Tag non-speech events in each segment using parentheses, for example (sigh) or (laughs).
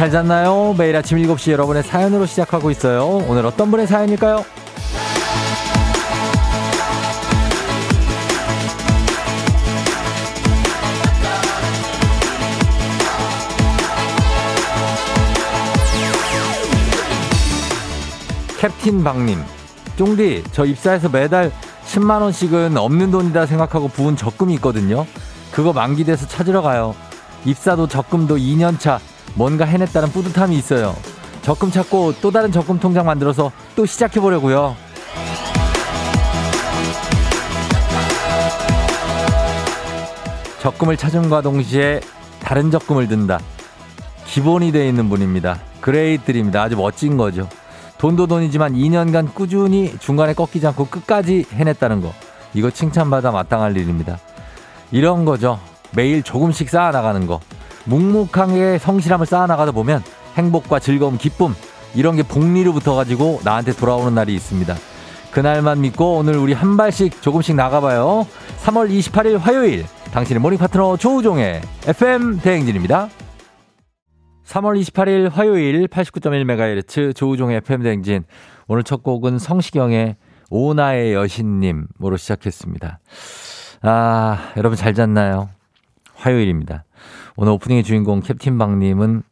잘 잤나요? 매일 아침 7시 여러분의 사연으로 시작하고 있어요. 오늘 어떤 분의 사연일까요? 캡틴 박님, 쫑디, 저 입사해서 매달 10만원씩은 없는 돈이다 생각하고 부은 적금이 있거든요. 그거 만기돼서 찾으러 가요. 입사도 적금도 2년차, 뭔가 해냈다는 뿌듯함이 있어요. 적금 찾고 또 다른 적금 통장 만들어서 또 시작해 보려고요. 적금을 찾음과 동시에 다른 적금을 든다. 기본이 되어 있는 분입니다. 그레이들입니다. 아주 멋진 거죠. 돈도 돈이지만 2년간 꾸준히 중간에 꺾이지 않고 끝까지 해냈다는 거. 이거 칭찬받아 마땅할 일입니다. 이런 거죠. 매일 조금씩 쌓아 나가는 거. 묵묵하게 성실함을 쌓아나가다 보면 행복과 즐거움, 기쁨, 이런 게 복리로 붙어가지고 나한테 돌아오는 날이 있습니다. 그날만 믿고 오늘 우리 한 발씩 조금씩 나가봐요. 3월 28일 화요일 당신의 모닝 파트너 조우종의 FM 대행진입니다. 3월 28일 화요일 89.1MHz 조우종의 FM 대행진 오늘 첫 곡은 성시경의 오나의 여신님으로 시작했습니다. 아 여러분 잘 잤나요? 화요일입니다. 오늘 오프닝의 주인공 캡틴 박님은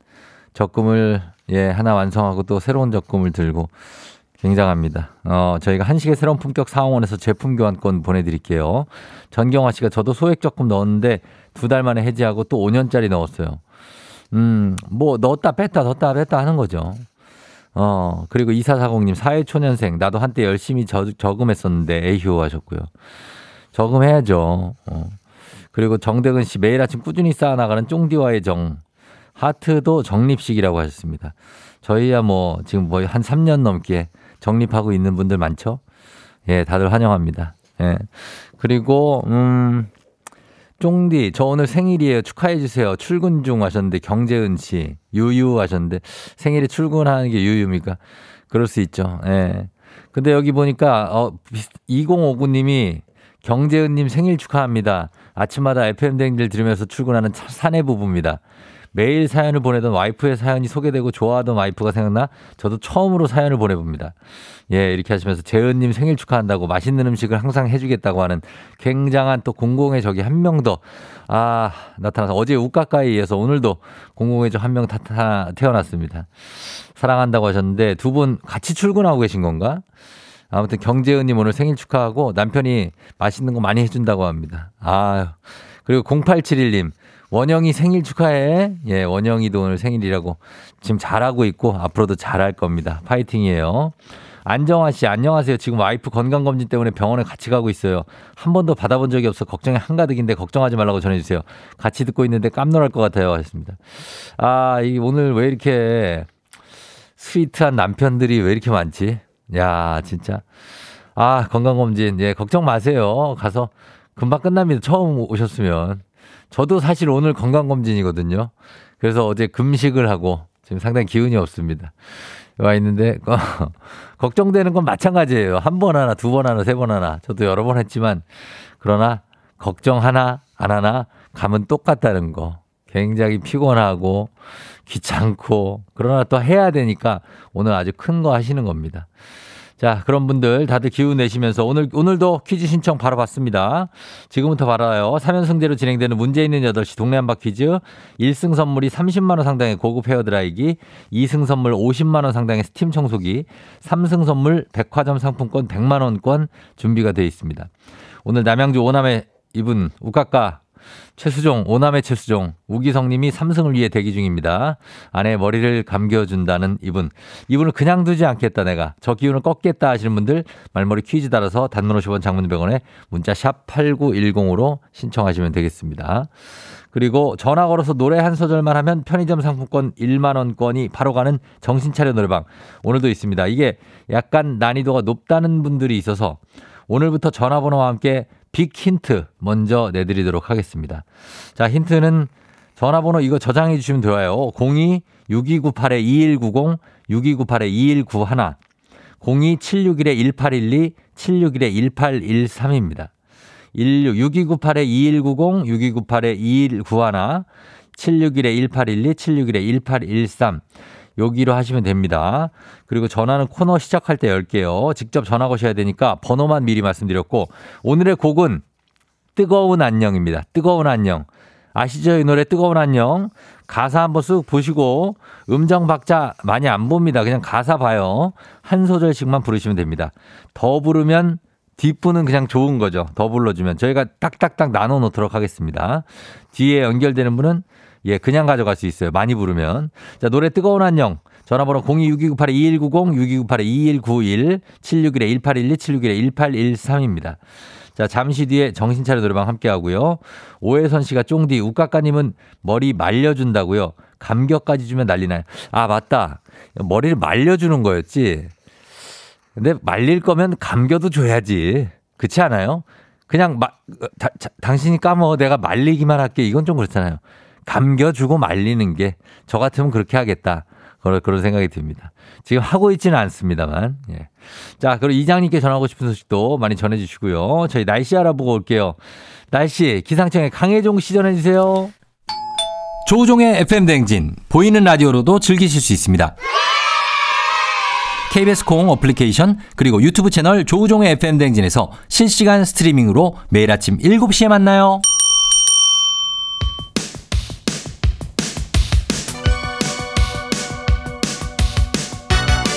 적금을 예 하나 완성하고 또 새로운 적금을 들고 굉장합니다. 어, 저희가 한식의 새로운 품격 상황원에서 제품 교환권 보내드릴게요. 전경화 씨가 저도 소액 적금 넣었는데 두 달 만에 해지하고 또 5년짜리 넣었어요. 음, 뭐 넣었다 뺐다 넣었다 뺐다 하는 거죠. 어, 그리고 2440님 사회초년생 나도 한때 열심히 저, 저금했었는데 에휴 하셨고요. 저금해야죠. 어. 그리고 정대근 씨 매일 아침 꾸준히 쌓아나가는 쫑디와의 정. 하트도 적립식이라고 하셨습니다. 저희야 뭐 지금 거의 한 3년 넘게 적립하고 있는 분들 많죠? 예, 다들 환영합니다. 예. 그리고, 음, 쫑디, 저 오늘 생일이에요. 축하해주세요. 출근 중 하셨는데, 경재은 씨, 유유 하셨는데, 생일에 출근하는 게 유유입니까? 그럴 수 있죠. 예. 근데 여기 보니까, 어, 2059님이 경재은님 생일 축하합니다. 아침마다 FM댕지를 들으면서 출근하는 사내 부부입니다. 매일 사연을 보내던 와이프의 사연이 소개되고 좋아하던 와이프가 생각나 저도 처음으로 사연을 보내봅니다. 예, 이렇게 하시면서 재은님 생일 축하한다고 맛있는 음식을 항상 해주겠다고 하는 굉장한 또 공공의 적이 한 명 더, 아, 나타나서 어제 우가가에 이어서 오늘도 공공의 적 한 명 태어났습니다. 사랑한다고 하셨는데 두 분 같이 출근하고 계신 건가? 아무튼 경재은님 오늘 생일 축하하고 남편이 맛있는 거 많이 해준다고 합니다. 아, 그리고 0871님 원영이 생일 축하해. 예, 원영이도 오늘 생일이라고 지금 잘하고 있고 앞으로도 잘할 겁니다. 파이팅이에요. 안정화 씨, 안녕하세요. 지금 와이프 건강검진 때문에 병원에 같이 가고 있어요. 한 번도 받아본 적이 없어 걱정이 한가득인데 걱정하지 말라고 전해주세요. 같이 듣고 있는데 깜놀할 것 같아요. 하셨습니다. 아, 이 오늘 왜 이렇게 스위트한 남편들이 왜 이렇게 많지? 야, 진짜. 아, 건강검진. 예, 걱정 마세요. 가서 금방 끝납니다. 처음 오셨으면. 저도 사실 오늘 건강검진이거든요. 그래서 어제 금식을 하고 지금 상당히 기운이 없습니다. 와 있는데, 어, (laughs) 걱정되는 건 마찬가지예요. 한 번 하나, 두 번 하나, 세 번 하나. 저도 여러 번 했지만, 그러나 걱정 하나, 안 하나, 감은 똑같다는 거. 굉장히 피곤하고, 귀찮고, 그러나 또 해야 되니까 오늘 아주 큰 거 하시는 겁니다. 자, 그런 분들 다들 기운 내시면서 오늘, 오늘도 퀴즈 신청 바로 받습니다. 지금부터 받아요. 3연승제로 진행되는 문제 있는 8시 동네 한바 퀴즈. 1승 선물이 30만원 상당의 고급 헤어드라이기, 2승 선물 50만원 상당의 스팀 청소기, 3승 선물 백화점 상품권 100만원권 준비가 되어 있습니다. 오늘 남양주 오남의 이분, 우까까 최수종, 오남의 최수종, 우기성 님이 삼승을 위해 대기 중입니다. 아내 머리를 감겨준다는 이분. 이분을 그냥 두지 않겠다, 내가. 저 기운을 꺾겠다 하시는 분들, 말머리 퀴즈 따라서 단문 50원 장문병원에 문자 샵 8910으로 신청하시면 되겠습니다. 그리고 전화 걸어서 노래 한 소절만 하면 편의점 상품권 1만 원권이 바로 가는 정신차려 노래방. 오늘도 있습니다. 이게 약간 난이도가 높다는 분들이 있어서 오늘부터 전화번호와 함께 빅 힌트 먼저 내드리도록 하겠습니다. 자, 힌트는 전화번호 이거 저장해 주시면 좋아요. 02-6298-2190, 6298-2191, 02-761-1812, 761-1813입니다. 16, 6298-2190, 6298-2191, 761-1812, 761-1813. 여기로 하시면 됩니다. 그리고 전화는 코너 시작할 때 열게요. 직접 전화 거셔야 되니까 번호만 미리 말씀드렸고 오늘의 곡은 뜨거운 안녕입니다. 뜨거운 안녕. 아시죠? 이 노래 뜨거운 안녕. 가사 한번 쓱 보시고 음정 박자 많이 안 봅니다. 그냥 가사 봐요. 한 소절씩만 부르시면 됩니다. 더 부르면 뒷부는 그냥 좋은 거죠. 더 불러주면 저희가 딱딱딱 나눠 놓도록 하겠습니다. 뒤에 연결되는 분은 예, 그냥 가져갈 수 있어요. 많이 부르면. 자, 노래 뜨거운 안녕. 전화번호 026298-2190, 6298-2191, 761-1812, 761-1813입니다. 자, 잠시 뒤에 정신차려 노래방 함께 하고요. 오혜선 씨가 쫑디, 우까까님은 머리 말려준다고요. 감격까지 주면 난리 나요. 아, 맞다. 머리를 말려주는 거였지. 근데 말릴 거면 감겨도 줘야지. 그렇지 않아요? 그냥 마, 다, 자, 당신이 까먹어 내가 말리기만 할게. 이건 좀 그렇잖아요. 감겨주고 말리는 게 저 같으면 그렇게 하겠다. 그런, 그런 생각이 듭니다. 지금 하고 있지는 않습니다만. 예. 자, 그리고 이장님께 전하고 싶은 소식도 많이 전해주시고요. 저희 날씨 알아보고 올게요. 날씨, 기상청에 강혜종 시 전해주세요. 조우종의 FM대행진, 보이는 라디오로도 즐기실 수 있습니다. KBS 콩 어플리케이션 그리고 유튜브 채널 조우종의 FM대행진에서 실시간 스트리밍으로 매일 아침 7시에 만나요.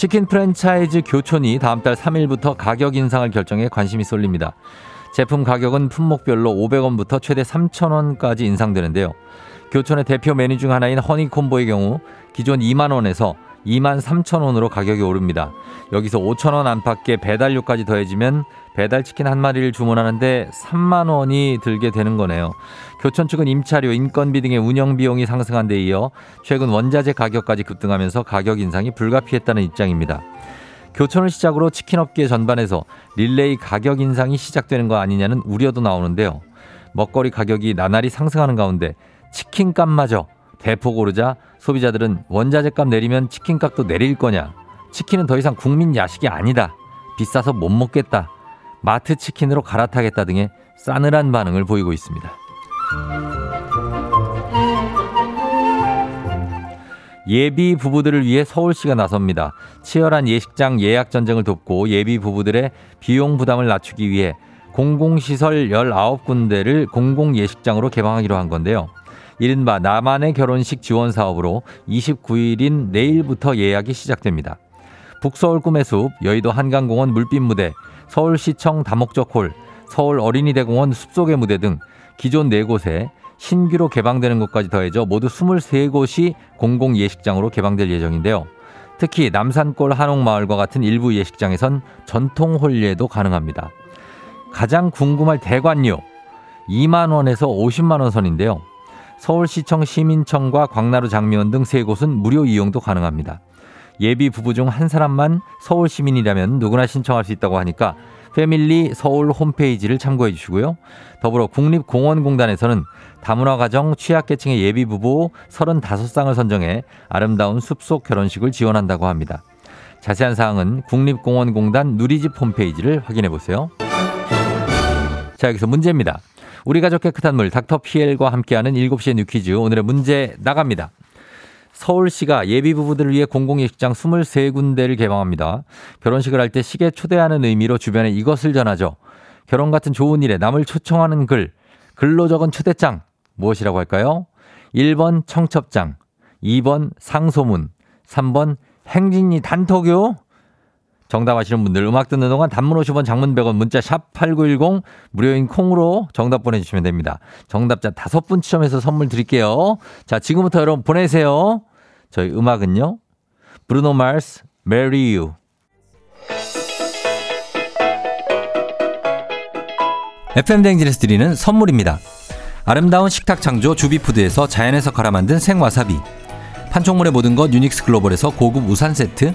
치킨 프랜차이즈 교촌이 다음 달 3일부터 가격 인상을 결정해 관심이 쏠립니다. 제품 가격은 품목별로 500원부터 최대 3,000원까지 인상되는데요. 교촌의 대표 메뉴 중 하나인 허니콤보의 경우 기존 2만 원에서 2만 3천 원으로 가격이 오릅니다. 여기서 5천 원 안팎의 배달료까지 더해지면 배달치킨 한 마리를 주문하는데 3만 원이 들게 되는 거네요. 교촌 측은 임차료, 인건비 등의 운영 비용이 상승한 데 이어 최근 원자재 가격까지 급등하면서 가격 인상이 불가피했다는 입장입니다. 교촌을 시작으로 치킨업계 전반에서 릴레이 가격 인상이 시작되는 거 아니냐는 우려도 나오는데요. 먹거리 가격이 나날이 상승하는 가운데 치킨값마저 대폭 오르자 소비자들은 원자재 값 내리면 치킨 값도 내릴 거냐. 치킨은 더 이상 국민 야식이 아니다. 비싸서 못 먹겠다. 마트 치킨으로 갈아타겠다 등의 싸늘한 반응을 보이고 있습니다. 예비 부부들을 위해 서울시가 나섭니다. 치열한 예식장 예약 전쟁을 돕고 예비 부부들의 비용 부담을 낮추기 위해 공공시설 19군데를 공공예식장으로 개방하기로 한 건데요. 이른바 나만의 결혼식 지원 사업으로 29일인 내일부터 예약이 시작됩니다. 북서울 꿈의 숲, 여의도 한강공원 물빛 무대, 서울시청 다목적홀, 서울 어린이대공원 숲속의 무대 등 기존 4곳에 신규로 개방되는 곳까지 더해져 모두 23곳이 공공 예식장으로 개방될 예정인데요. 특히 남산골 한옥마을과 같은 일부 예식장에선 전통 홀례도 가능합니다. 가장 궁금할 대관료 2만 원에서 50만 원 선인데요. 서울시청 시민청과 광나루 장미원 등 세 곳은 무료 이용도 가능합니다. 예비 부부 중 한 사람만 서울 시민이라면 누구나 신청할 수 있다고 하니까 패밀리 서울 홈페이지를 참고해 주시고요. 더불어 국립공원공단에서는 다문화 가정 취약계층의 예비 부부 35쌍을 선정해 아름다운 숲속 결혼식을 지원한다고 합니다. 자세한 사항은 국립공원공단 누리집 홈페이지를 확인해 보세요. 자, 여기서 문제입니다. 우리 가족 깨끗한 물 닥터피엘과 함께하는 7시의 뉴퀴즈 오늘의 문제 나갑니다. 서울시가 예비 부부들을 위해 공공예식장 23군데를 개방합니다. 결혼식을 할 때 시계 초대하는 의미로 주변에 이것을 전하죠. 결혼 같은 좋은 일에 남을 초청하는 글, 글로 적은 초대장 무엇이라고 할까요? 1번 청첩장, 2번 상소문, 3번 행진이 단톡요. 정답 아시는 분들 음악 듣는 동안 단문 50원 장문 100원 문자 샵 8910 무료인 콩으로 정답 보내주시면 됩니다. 정답자 다섯 분 추첨해서 선물 드릴게요. 자 지금부터 여러분 보내세요. 저희 음악은요. 브루노 마스 Marry You FM 댕진에서 드리는 선물입니다. 아름다운 식탁 창조 주비푸드에서 자연에서 갈아 만든 생와사비 판촉물의 모든 것 유닉스 글로벌에서 고급 우산 세트,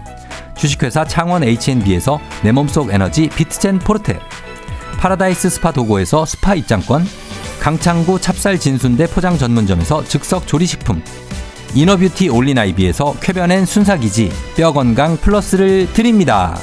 주식회사 창원 H&B에서 내 몸속 에너지 비트젠 포르테, 파라다이스 스파 도고에서 스파 입장권, 강창구 찹쌀 진순대 포장 전문점에서 즉석 조리식품, 이너뷰티 올린 아이비에서 쾌변엔 순삭이지 뼈 건강 플러스를 드립니다.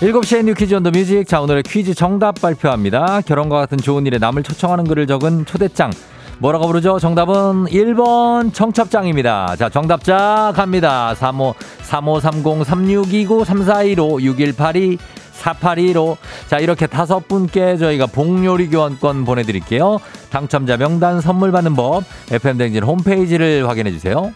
7시에 New Quiz on the Music. 자, 오늘의 퀴즈 정답 발표합니다. 결혼과 같은 좋은 일에 남을 초청하는 글을 적은 초대장. 뭐라고 부르죠? 정답은 1번 청첩장입니다. 자, 정답자 갑니다. 35, 3530, 3629, 3415, 6182, 4815. 자, 이렇게 다섯 분께 저희가 복요리 교환권 보내드릴게요. 당첨자 명단 선물 받는 법, FM댕진 홈페이지를 확인해 주세요.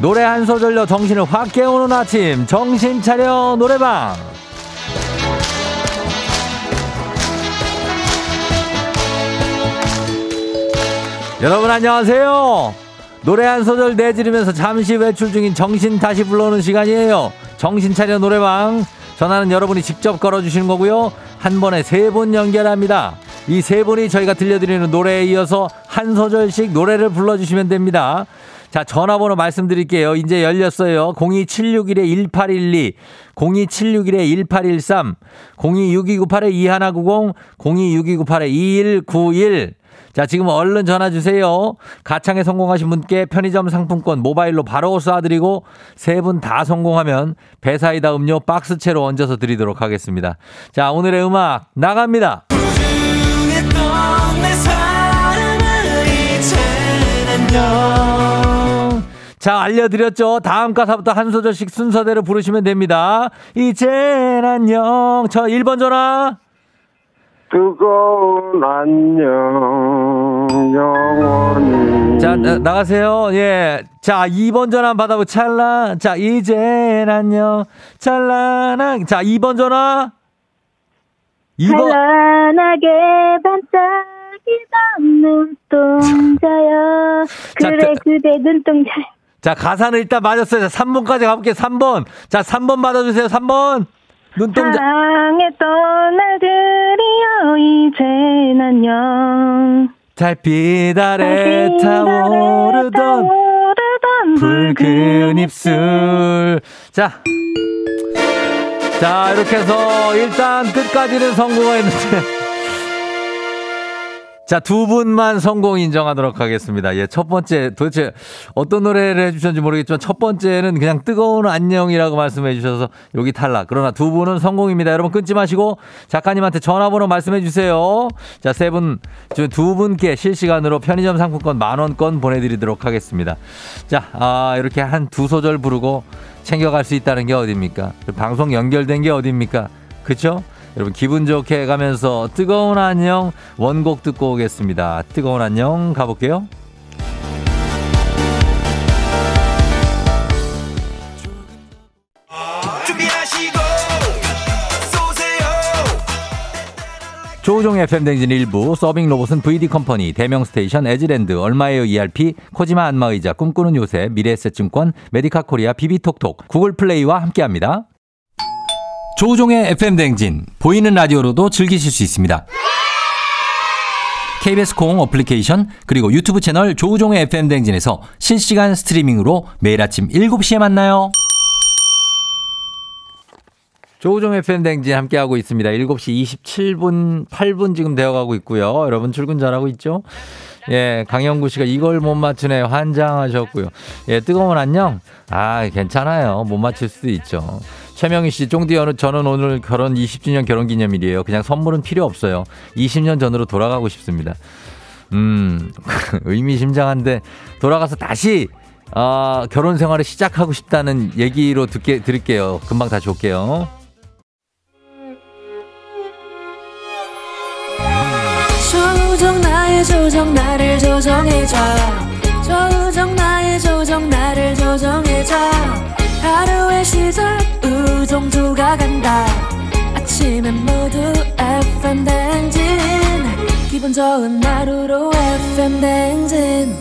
노래 한 소절로 정신을 확 깨우는 아침. 정신 차려 노래방. 여러분 안녕하세요. 노래 한 소절 내지르면서 잠시 외출 중인 정신 다시 불러오는 시간이에요. 정신 차려 노래방. 전화는 여러분이 직접 걸어주시는 거고요. 한 번에 세분 연결합니다. 이 세 분이 저희가 들려드리는 노래에 이어서 한 소절씩 노래를 불러주시면 됩니다 자, 전화번호 말씀드릴게요. 이제 열렸어요. 02761-1812, 02761-1813, 026298-2190, 026298-2191. 자, 지금 얼른 전화 주세요. 가창에 성공하신 분께 편의점 상품권 모바일로 바로 쏴드리고 세 분 다 성공하면 배사이다 음료 박스채로 얹어서 드리도록 하겠습니다. 자, 오늘의 음악 나갑니다. 자, 알려드렸죠? 다음 가사부터 한 소절씩 순서대로 부르시면 됩니다. 이젠 안녕. 저 1번 전화. 뜨거운 안녕 영원히 자, 나, 나가세요. 예. 자, 2번 전화 한번 받아보 찰나. 자, 이젠 안녕. 찰나나. 자, 2번 전화. 2번. 찬란하게 반짝이던 눈동자야. 자, 그래, 그- 그대 눈동자. 자, 가사는 일단 맞았어요. 자, 3번까지 가볼게요. 3번. 자, 3번 받아주세요. 3번. 눈동자. 사랑의 떠나들이여, 이젠 안녕. 달빛 아래 타오르던 타오르던 붉은 입술. 자. 자, 이렇게 해서 일단 끝까지는 성공했는데. 자, 두 분만 성공 인정하도록 하겠습니다. 예, 첫 번째, 도대체 어떤 노래를 해주셨는지 모르겠지만 첫 번째는 그냥 뜨거운 안녕이라고 말씀해 주셔서 여기 탈락. 그러나 두 분은 성공입니다. 여러분 끊지 마시고 작가님한테 전화번호 말씀해 주세요. 자, 세 분, 저두 분께 실시간으로 편의점 상품권 만원권 보내드리도록 하겠습니다. 자, 아, 이렇게 한 두 소절 부르고 챙겨갈 수 있다는 게 어딥니까? 방송 연결된 게 어딥니까? 그쵸? 여러분 기분 좋게 가면서 뜨거운 안녕 원곡 듣고 오겠습니다. 뜨거운 안녕 가볼게요. 조우종 FM 댕진 1부 서빙 로봇은 VD 컴퍼니, 대명 스테이션, 에즈랜드, 얼마에요 ERP, 코지마 안마의자, 꿈꾸는 요새, 미래에셋증권, 메디카 코리아, 비비톡톡, 구글 플레이와 함께합니다. 조우종의 FM 댕진 보이는 라디오로도 즐기실 수 있습니다. KBS 콩 어플리케이션 그리고 유튜브 채널 조우종의 FM 댕진에서 실시간 스트리밍으로 매일 아침 7시에 만나요. 조우종 FM 댕진 함께하고 있습니다. 7시 27분, 8분 지금 되어가고 있고요. 여러분 출근 잘하고 있죠? 예, 강영구 씨가 이걸 못 맞추네 환장하셨고요. 예, 뜨거운 안녕? 아, 괜찮아요. 못 맞출 수도 있죠. 최명희 씨, 쫑디 어느 저는 오늘 결혼 20주년 결혼 기념일이에요. 그냥 선물은 필요 없어요. 20년 전으로 돌아가고 싶습니다. 음, (laughs) 의미심장한데 돌아가서 다시 어, 결혼 생활을 시작하고 싶다는 얘기로 듣게 드릴게요. 금방 다시 올게요. 조정 나의 조정 나를 조정해줘 조정 나의 조정 나를 조정해줘 하루의 시절 우정조가 간다 아침엔 모두 FM 댕진 기분 좋은 하루로 FM 댕진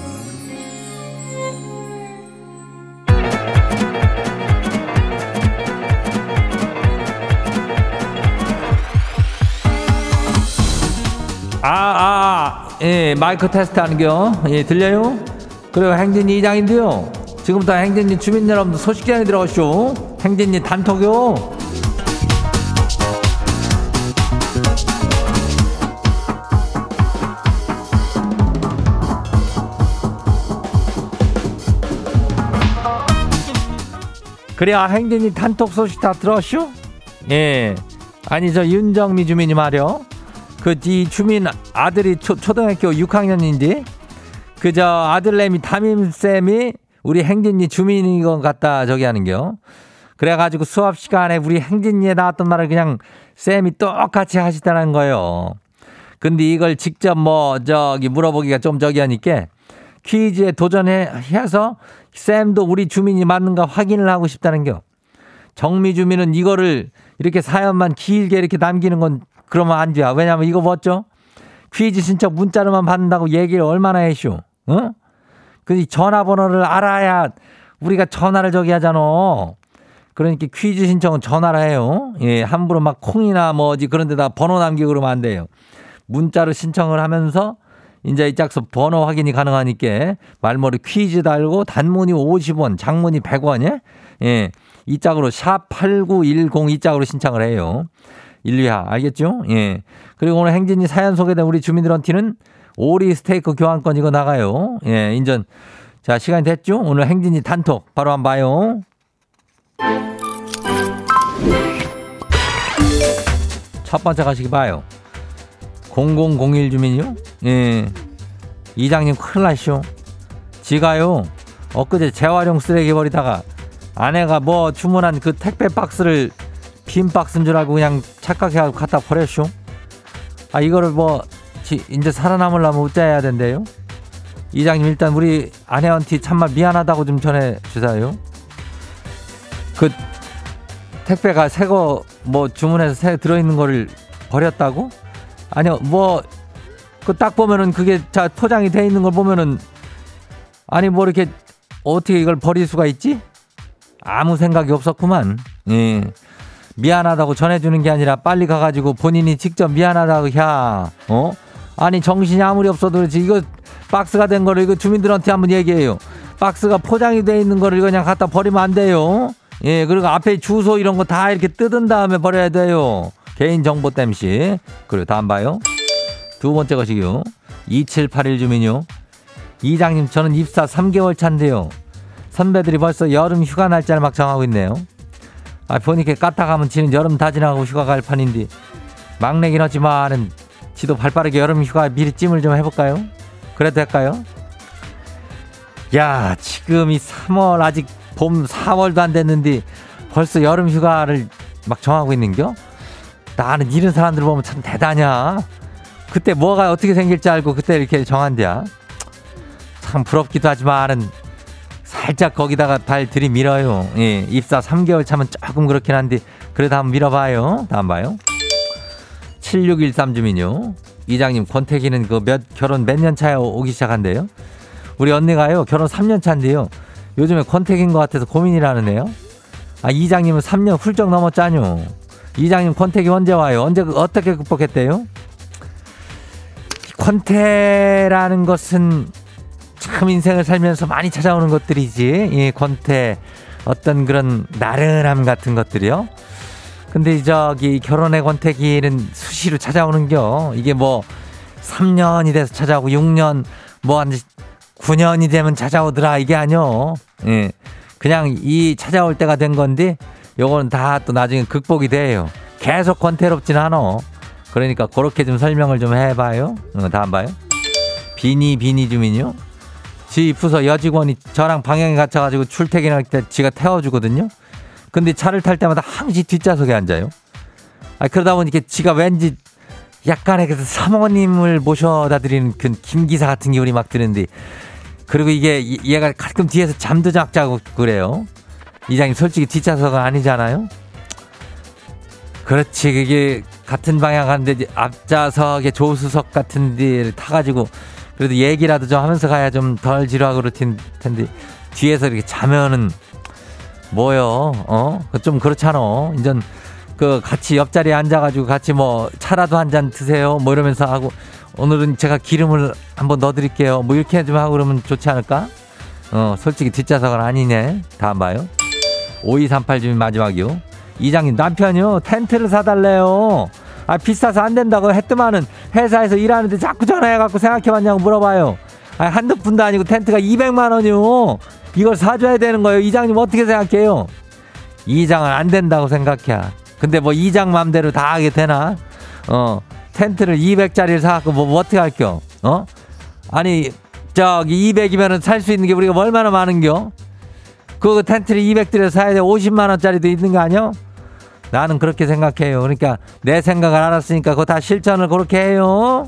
아, 아, 예, 마이크 테스트 하는겨. 예, 들려요? 그리고 행진이 이장인데요. 지금부터 행진이 주민 여러분들 소식전에 들어오쇼. 행진이 단톡요. 그래야 행진이 단톡 소식 다 들었쇼? 예. 아니 저 윤정미 주민이 말이요. 그이 주민 아들이 초, 초등학교 6학년인데 그저 아들내미 담임쌤이 우리 행진이 주민인 것 같다 저기 하는겨. 그래가지고 수업 시간에 우리 행진이에 나왔던 말을 그냥 쌤이 똑같이 하시다는 거예요. 근데 이걸 직접 뭐 저기 물어보기가 좀 저기 하니까 퀴즈에 도전해서 쌤도 우리 주민이 맞는가 확인을 하고 싶다는 겨. 정미 주민은 이거를 이렇게 사연만 길게 이렇게 남기는 건 그러면 안 돼요. 왜냐면 이거 뭐죠? 퀴즈 신청 문자로만 받는다고 얘기를 얼마나 해쇼? 어? 그 전화번호를 알아야 우리가 전화를 저기 하잖아. 그러니까 퀴즈 신청은 전화를 해요. 예, 함부로 막 콩이나 뭐 어디 그런 데다 번호 남기고 그러면 안 돼요. 문자로 신청을 하면서 이제 이 짝서 번호 확인이 가능하니까 말머리 퀴즈 달고 단문이 50원, 장문이 100원이에 예. 이 짝으로 샵 8910 이 짝으로 신청을 해요. 1, 2하 알겠죠? 예. 그리고 오늘 행진이 사연 소개된 우리 주민들한테는 오리 스테이크 교환권 이거 나가요. 예, 인전. 자, 시간이 됐죠? 오늘 행진이 단톡 바로 한번 봐요. 첫 번째 가시기 봐요. 0001 주민이요? 예. 이장님 큰일 나시오. 지가요. 엊그제 재활용 쓰레기 버리다가 아내가 뭐 주문한 그 택배 박스를 빈 박스인 줄 알고 그냥 착각해가지고 갖다 버렸쇼. 아 이거를 뭐 지, 이제 살아남으려면 어째야 된대요. 이장님 일단 우리 아내한테 참말 미안하다고 좀 전해 주세요. 그 택배가 새 거 뭐 주문해서 새 들어있는 거를 버렸다고? 아니요 뭐 그 딱 보면은 그게 자 포장이 돼 있는 걸 보면은 아니 뭐 이렇게 어떻게 이걸 버릴 수가 있지? 아무 생각이 없었구만. 예. 미안하다고 전해주는 게 아니라 빨리 가가지고 본인이 직접 미안하다고 야 어? 아니 정신이 아무리 없어도 그렇지 이거 박스가 된 거를 이거 주민들한테 한번 얘기해요. 박스가 포장이 돼 있는 거를 그냥 갖다 버리면 안 돼요. 예, 그리고 앞에 주소 이런 거 다 이렇게 뜯은 다음에 버려야 돼요. 개인 정보 땜시. 그리고 다음 봐요. 두 번째 것이요. 2781 주민요. 이장님, 저는 입사 3개월 차인데요. 선배들이 벌써 여름 휴가 날짜를 막 정하고 있네요. 아, 보니까 까딱하면 지는 여름 다 지나가고 휴가 갈 판인데 막내긴 하지만은 지도 발빠르게 여름 휴가 미리 찜을 좀 해볼까요? 그래도 될까요? 야, 지금 이 3월 아직 봄 4월도 안 됐는데 벌써 여름 휴가를 막 정하고 있는겨? 나는 이런 사람들 보면 참 대단하냐? 그때 뭐가 어떻게 생길지 알고 그때 이렇게 정한대야. 참 부럽기도 하지만은 살짝 거기다가 발 들이밀어요. 예, 입사 3개월 차면 조금 그렇긴 한데 그래도 한번 밀어봐요. 다음 봐요. 7613 주민요. 이장님, 권태기는 그 몇, 결혼 몇 년 차에 오기 시작한대요? 우리 언니가요, 결혼 3년 차인데요. 요즘에 권태기인 것 같아서 고민이라는 애요. 아, 이장님은 3년 훌쩍 넘었잖요. 이장님 권태기 언제 와요? 언제, 그- 어떻게 극복했대요? 권태라는 것은 참 인생을 살면서 많이 찾아오는 것들이지. 이 권태, 어떤 그런 나른함 같은 것들이요. 근데 저기 결혼의 권태기는 수시로 찾아오는겨. 이게 뭐 3년이 돼서 찾아오고 6년 뭐한 9년이 되면 찾아오더라 이게 아니요. 예. 그냥 이 찾아올 때가 된 건데 요거는 다 또 나중에 극복이 돼요. 계속 권태롭진 않어. 그러니까 그렇게 좀 설명을 좀 해봐요. 어, 다음 봐요. 비니 비니 주민요. 지 부서 여직원이 저랑 방향에 갇혀가지고 출퇴근할 때 지가 태워주거든요. 근데 차를 탈 때마다 항시 뒷좌석에 앉아요. 아 그러다 보니까 지가 왠지 약간의 그 사모님을 모셔다 드리는 그 김기사 같은 기분이 막 드는데 그리고 이게 이- 얘가 가끔 뒤에서 잠도 작 자고 그래요. 이장님 솔직히 뒷좌석은 아니잖아요. 그렇지 그게 같은 방향 가는데 앞좌석에 조수석 같은 데를 타가지고 그래도 얘기라도 좀 하면서 가야 좀 덜 지루하고 그럴 텐- 텐데 뒤에서 이렇게 자면은 뭐요? 어? 그좀 그렇잖아. 인전 그 같이 옆자리에 앉아가지고 같이 뭐 차라도 한 잔 드세요. 뭐 이러면서 하고 오늘은 제가 기름을 한번 넣어드릴게요. 뭐 이렇게 좀 하고 그러면 좋지 않을까? 어, 솔직히 뒷좌석은 아니네. 다음 봐요. 5238 주민 마지막이요. 이장님 남편이요 텐트를 사달래요. 아 비싸서 안 된다고 했더만은 회사에서 일하는데 자꾸 전화해갖고 생각해봤냐고 물어봐요. 아 한두 푼도 아니고 텐트가 200만 원이요. 이걸 사줘야 되는 거예요. 이장님 어떻게 생각해요? 이장은 안 된다고 생각해. 근데 뭐 이장 맘대로 다 하게 되나? 어 텐트를 200짜리를 사갖고 뭐, 뭐 어떻게 할겨? 어? 아니 저기 200이면은 살 수 있는 게 우리가 얼마나 많은겨? 그 텐트를 200들여 사야 돼 50만 원짜리도 있는 거 아니야? 나는 그렇게 생각해요. 그러니까 내 생각을 알았으니까 그거 다 실천을 그렇게 해요.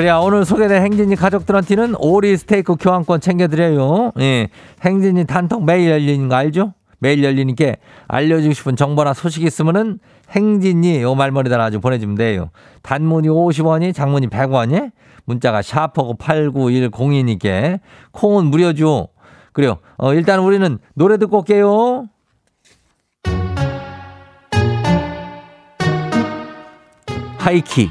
그래야 오늘 소개된 행진이 가족들한테는 오리 스테이크 교환권 챙겨드려요. 예. 행진이 단톡 매일 열리는 거 알죠? 매일 열리니까 알려주고 싶은 정보나 소식 있으면은 행진이 요 말머리다 아주 보내주면 돼요. 단문이 50원이 장문이 100원이 문자가 샤퍼고 89102니까 콩은 무료죠. 그래요. 어, 일단 우리는 노래 듣고 올게요. 하이키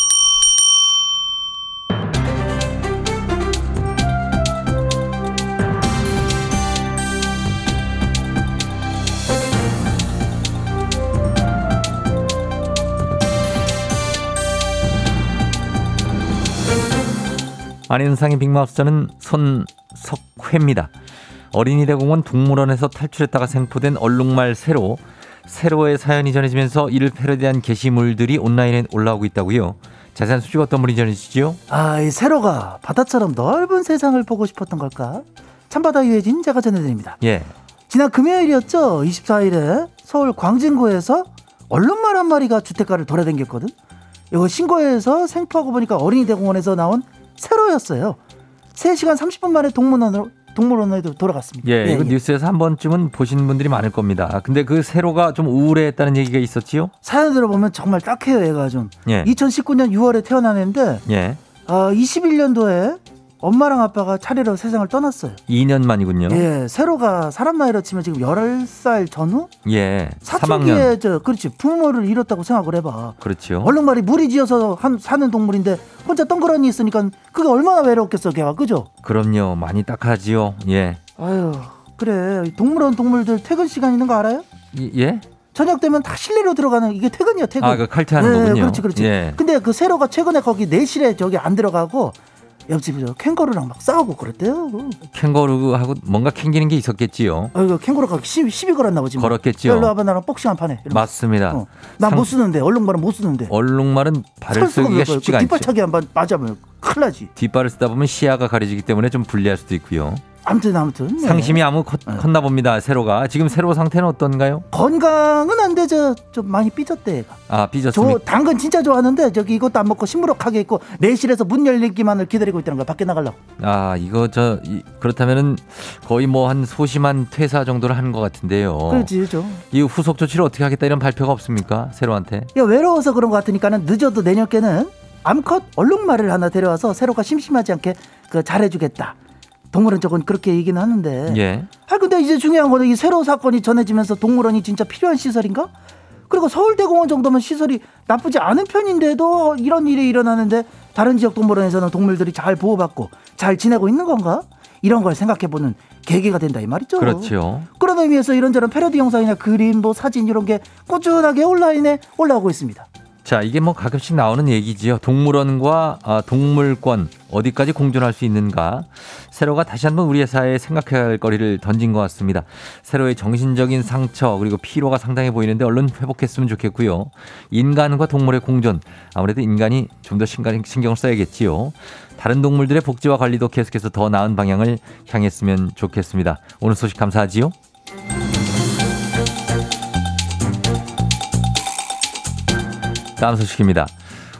안현상의 빅마우스는 손석회입니다. 어린이 대공원 동물원에서 탈출했다가 생포된 얼룩말 세로 세로의 사연이 전해지면서 이를 패러디한 게시물들이 온라인에 올라오고 있다고요. 자세한 소식 어떤 분이 전해주시죠? 아, 이 세로가 바다처럼 넓은 세상을 보고 싶었던 걸까? 참바다 유해진 제가 전해드립니다. 예. 지난 금요일이었죠. 24일에 서울 광진구에서 얼룩말 한 마리가 주택가를 돌아다녔거든. 이거 신고해서 생포하고 보니까 어린이 대공원에서 나온 세로였어요. 3시간 30분 만에 동물원으로 동물원으로 돌아갔습니다. 예, 이거 뉴스에서 한 번쯤은 보신 분들이 많을 겁니다. 아, 근데 그 세로가 좀 우울해했다는 얘기가 있었지요? 사연 들어보면 정말 딱해요, 얘가 좀. 예. 2019년 6월에 태어난 애인데 예. 아, 21년도에 엄마랑 아빠가 차례로 세상을 떠났어요. 2년 만이군요. 예, 세로가 사람 나이로 치면 지금 11살 전후? 예. 3학년. 사춘기에 저 그렇지 부모를 잃었다고 생각을 해 봐. 그렇죠. 얼룩말이 무리지어서 한, 사는 동물인데 혼자 덩그러니 있으니까 그게 얼마나 외롭겠어, 걔가 그죠? 그럼요. 많이 딱하지요. 예. 아유 그래 동물원 동물들 퇴근 시간 있는 거 알아요? 이- 예? 저녁 되면 다 실내로 들어가는 이게 퇴근이야 퇴근. 아, 그 칼퇴하는 네, 거군요. 그렇지 그렇지. 예. 근데 그 세로가 최근에 거기 내실에 저기 안 들어가고 옆집 저 캥거루랑 막 싸우고 그랬대요. 캥거루하고 뭔가 캥기는 게 있었겠지요. 아, 이거 캥거루가 시비, 시비 걸었나 보지. 뭐. 걸었겠지요. 야, 일로 와봐 나랑 복싱 한 판에. 맞습니다. 어. 나못 쓰는데 얼룩말은 못 쓰는데. 얼룩말은 발을 쓰기가. 쉽지가 그 뒷발 않죠. 차기 한번 맞으면 큰일 나지. 뒷발을 쓰다 보면 시야가 가려지기 때문에 좀 불리할 수도 있고요. 아무튼 아무튼. 네. 상심이 아무 컸, 컸나 봅니다. 세로가 지금 세로 상태는 어떤가요? 건강은 안 돼. 저좀 많이 삐졌대. 아저 삐졌습니까? 당근 진짜 좋아하는데 저기 이것도 안 먹고 시무룩하게 있고 내실에서 문 열리기만을 기다리고 있다는 거야. 밖에 나가려고. 아 이거 저 이, 그렇다면은 거의 뭐 한 소심한 퇴사 정도를 하는 것 같은데요. 그렇지 저. 이 후속 조치를 어떻게 하겠다 이런 발표가 없습니까? 세로한테? 야 외로워서 그런 것 같으니까는 늦어도 내년께는 암컷 얼룩말을 하나 데려와서 세로가 심심하지 않게 그 잘해주겠다. 동물원 쪽은 그렇게 얘기는 하는데. 예. 아 근데 이제 중요한 거는 이 세로 사건이 전해지면서 동물원이 진짜 필요한 시설인가? 그리고 서울대공원 정도면 시설이 나쁘지 않은 편인데도 이런 일이 일어나는데 다른 지역 동물원에서는 동물들이 잘 보호받고 잘 지내고 있는 건가? 이런 걸 생각해보는 계기가 된다 이 말이죠. 그렇죠. 그런 의미에서 이런저런 패러디 영상이나 그림, 뭐 사진 이런 게 꾸준하게 온라인에 올라오고 있습니다. 자 이게 뭐 가끔씩 나오는 얘기지요. 동물원과 아, 동물권 어디까지 공존할 수 있는가? 세로가 다시 한번 우리의 사회에 생각해야 할 거리를 던진 것 같습니다. 세로의 정신적인 상처 그리고 피로가 상당해 보이는데 얼른 회복했으면 좋겠고요. 인간과 동물의 공존 아무래도 인간이 좀 더 신경을 써야겠지요. 다른 동물들의 복지와 관리도 계속해서 더 나은 방향을 향했으면 좋겠습니다. 오늘 소식 감사하지요. 다음 소식입니다.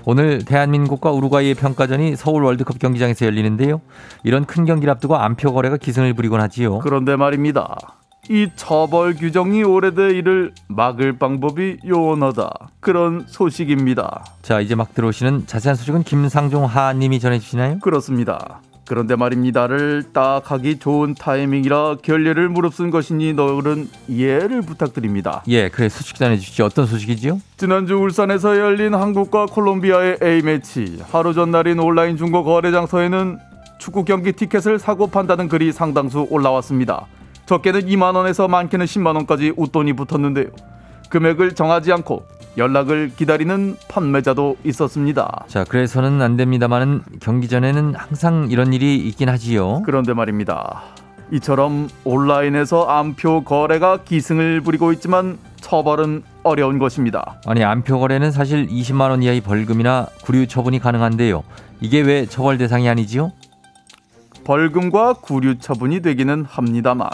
오늘 대한민국과 우루과이의 평가전이 서울 월드컵 경기장에서 열리는데요. 이런 큰 경기를 앞두고 안표 거래가 기승을 부리곤 하지요. 그런데 말입니다. 이 처벌 규정이 오래돼 이를 막을 방법이 요원하다. 그런 소식입니다. 자, 이제 막 들어오시는 자세한 소식은 김상종 하님이 전해주시나요? 그렇습니다. 그런데 말입니다를 딱 하기 좋은 타이밍이라 결례를 무릅쓴 것이니 너른 이해를 부탁드립니다. 예, 그래 소식 전해주시죠. 어떤 소식이지요? 지난주 울산에서 열린 한국과 콜롬비아의 A매치 하루 전날인 온라인 중고 거래 장소에는 축구 경기 티켓을 사고 판다는 글이 상당수 올라왔습니다. 적게는 2만 원에서 많게는 10만 원까지 웃돈이 붙었는데요. 금액을 정하지 않고 연락을 기다리는 판매자도 있었습니다. 자, 그래서는 안 됩니다만은 경기 전에는 항상 이런 일이 있긴 하지요. 그런데 말입니다. 이처럼 온라인에서 암표 거래가 기승을 부리고 있지만 처벌은 어려운 것입니다. 아니, 안표 거래는 사실 20만 원 이하의 벌금이나 구류 처분이 가능한데요. 이게 왜 처벌 대상이 아니지요? 벌금과 구류 처분이 되기는 합니다만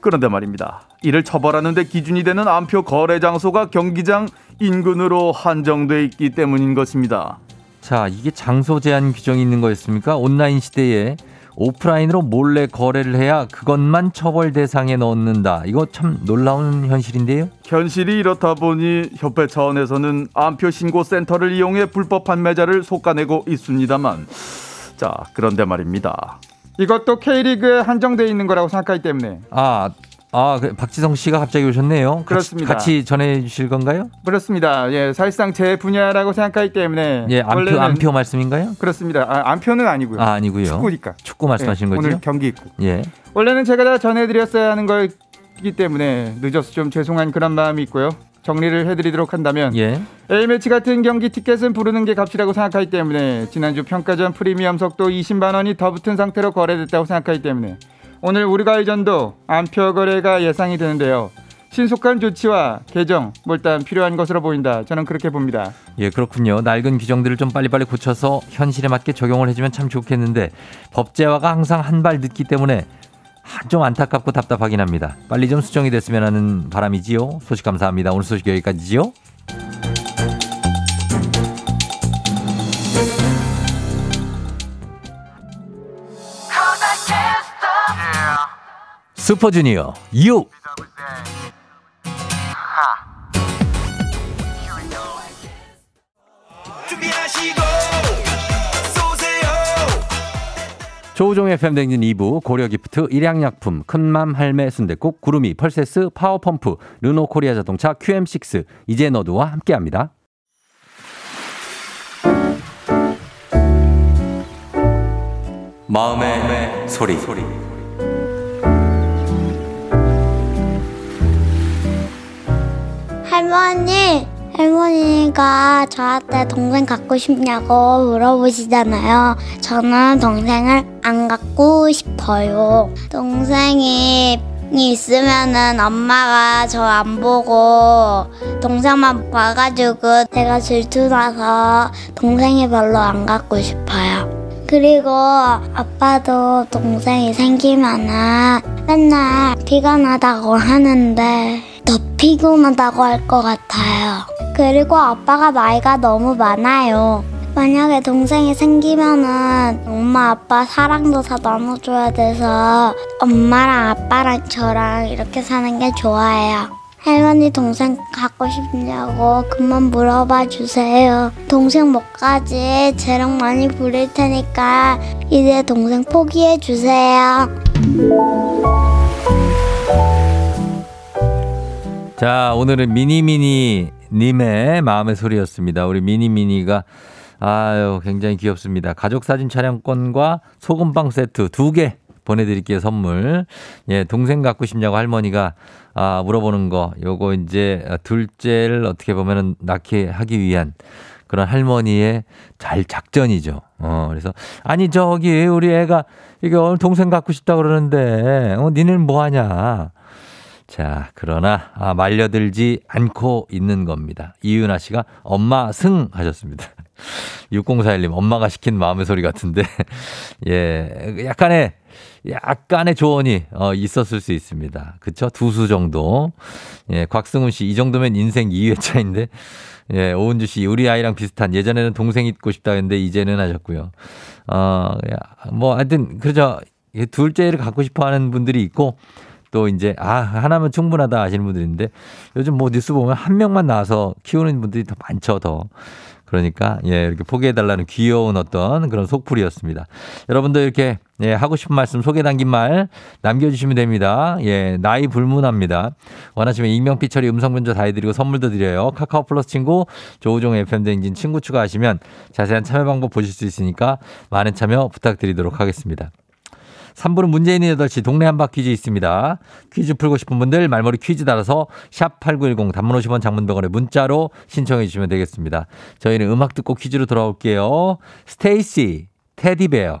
그런데 말입니다. 이를 처벌하는데 기준이 되는 암표 거래 장소가 경기장 인근으로 한정돼 있기 때문인 것입니다. 자, 이게 장소 제한 규정이 있는 거였습니까? 온라인 시대에 오프라인으로 몰래 거래를 해야 그것만 처벌 대상에 넣는다. 이거 참 놀라운 현실인데요. 현실이 이렇다 보니 협회 차원에서는 암표 신고 센터를 이용해 불법 판매자를 속아내고 있습니다만 자 그런데 말입니다. 이것도 K리그에 한정돼 있는 거라고 생각하기 때문에 아, 아, 그 박지성 씨가 갑자기 오셨네요. 그렇습니다. 같이, 같이 전해 주실 건가요? 그렇습니다. 예, 사실상 제 분야라고 생각하기 때문에 예, 안표, 원래는 안표 말씀인가요? 그렇습니다. 아, 안표는 아니고요. 아, 아니고요. 축구니까. 축구 말씀하시는 예, 거죠? 오늘 경기 있고. 예. 원래는 제가 다 전해 드렸어야 하는 거기 때문에 늦어서 좀 죄송한 그런 마음이 있고요. 정리를 해드리도록 한다면 예. A매치 같은 경기 티켓은 부르는 게 값이라고 생각하기 때문에 지난주 평가전 프리미엄 속도 20만 원이 더 붙은 상태로 거래됐다고 생각하기 때문에 오늘 우리가 이전도 안표 거래가 예상이 되는데요. 신속한 조치와 개정 뭐 일단 필요한 것으로 보인다. 저는 그렇게 봅니다. 예, 그렇군요. 낡은 규정들을 좀 빨리빨리 고쳐서 현실에 맞게 적용을 해주면 참 좋겠는데 법제화가 항상 한 발 늦기 때문에 좀 안타깝고 답답하긴 합니다. 빨리 좀 수정이 됐으면 하는 바람이지요. 소식 감사합니다. 오늘 소식 여기까지지요. 슈퍼주니어 유 조우종의 FM댕진 2부 고려기프트 일양약품 큰맘 할매 순대국 구름이 펄세스 파워펌프 르노코리아 자동차 QM6 이제 너도와 함께합니다. 마음의, 소리. 할머니, 할머니가 저한테 동생 갖고 싶냐고 물어보시잖아요. 저는 동생을 안 갖고 싶어요. 동생이 있으면은 엄마가 저 안 보고 동생만 봐가지고 제가 질투나서 동생이 별로 안 갖고 싶어요. 그리고 아빠도 동생이 생기면은 맨날 피곤하다고 하는데 더 피곤하다고 할 것 같아요. 그리고 아빠가 나이가 너무 많아요. 만약에 동생이 생기면은 엄마 아빠 사랑도 다 나눠줘야 돼서 엄마랑 아빠랑 저랑 이렇게 사는 게 좋아요. 할머니 동생 갖고 싶냐고 그만 물어봐 주세요. 동생 못 가지 재력 많이 부릴 테니까 이제 동생 포기해 주세요. 자, 오늘은 미니미니 님의 마음의 소리였습니다. 우리 미니미니가 아유, 굉장히 귀엽습니다. 가족 사진 촬영권과 소금빵 세트 두 개 보내드릴게요, 선물. 예, 동생 갖고 싶냐고 할머니가 아, 물어보는 거. 요거 이제 둘째를 어떻게 보면은 낳게 하기 위한 그런 할머니의 잘 작전이죠. 어, 그래서 아니 저기 우리 애가 이게 오늘 동생 갖고 싶다 그러는데 어, 니는 뭐 하냐? 자, 그러나 아, 말려들지 않고 있는 겁니다. 이윤아 씨가 엄마 승 하셨습니다. (laughs) 6041님 엄마가 시킨 마음의 소리 같은데 (laughs) 예, 약간의 약간의 조언이 어, 있었을 수 있습니다. 그쵸? 두 수 정도. 예, 곽승훈 씨, 이 정도면 인생 2회차인데, 예, 오은주 씨, 우리 아이랑 비슷한, 예전에는 동생 있고 싶다 했는데, 이제는 하셨고요. 어, 뭐, 하여튼, 그렇죠. 둘째를 갖고 싶어 하는 분들이 있고, 또 이제, 아, 하나면 충분하다 하시는 분들인데, 요즘 뭐 뉴스 보면 한 명만 나와서 키우는 분들이 더 많죠, 더. 그러니까 예 이렇게 포기해달라는 귀여운 어떤 그런 속풀이였습니다. 여러분도 이렇게 예 하고 싶은 말씀 소개 담긴 말 남겨주시면 됩니다. 예 나이 불문합니다. 원하시면 익명 피처리 음성 변조 다 해드리고 선물도 드려요. 카카오 플러스 친구 조우종 FM 댕진 친구 추가하시면 자세한 참여 방법 보실 수 있으니까 많은 참여 부탁드리도록 하겠습니다. 3부는 문제 있는 8시 동네 한바 퀴즈 있습니다. 퀴즈 풀고 싶은 분들 말머리 퀴즈 달아서 샵 8910 단문 50원 장문병원에 문자로 신청해 주시면 되겠습니다. 저희는 음악 듣고 퀴즈로 돌아올게요. 스테이시 테디베어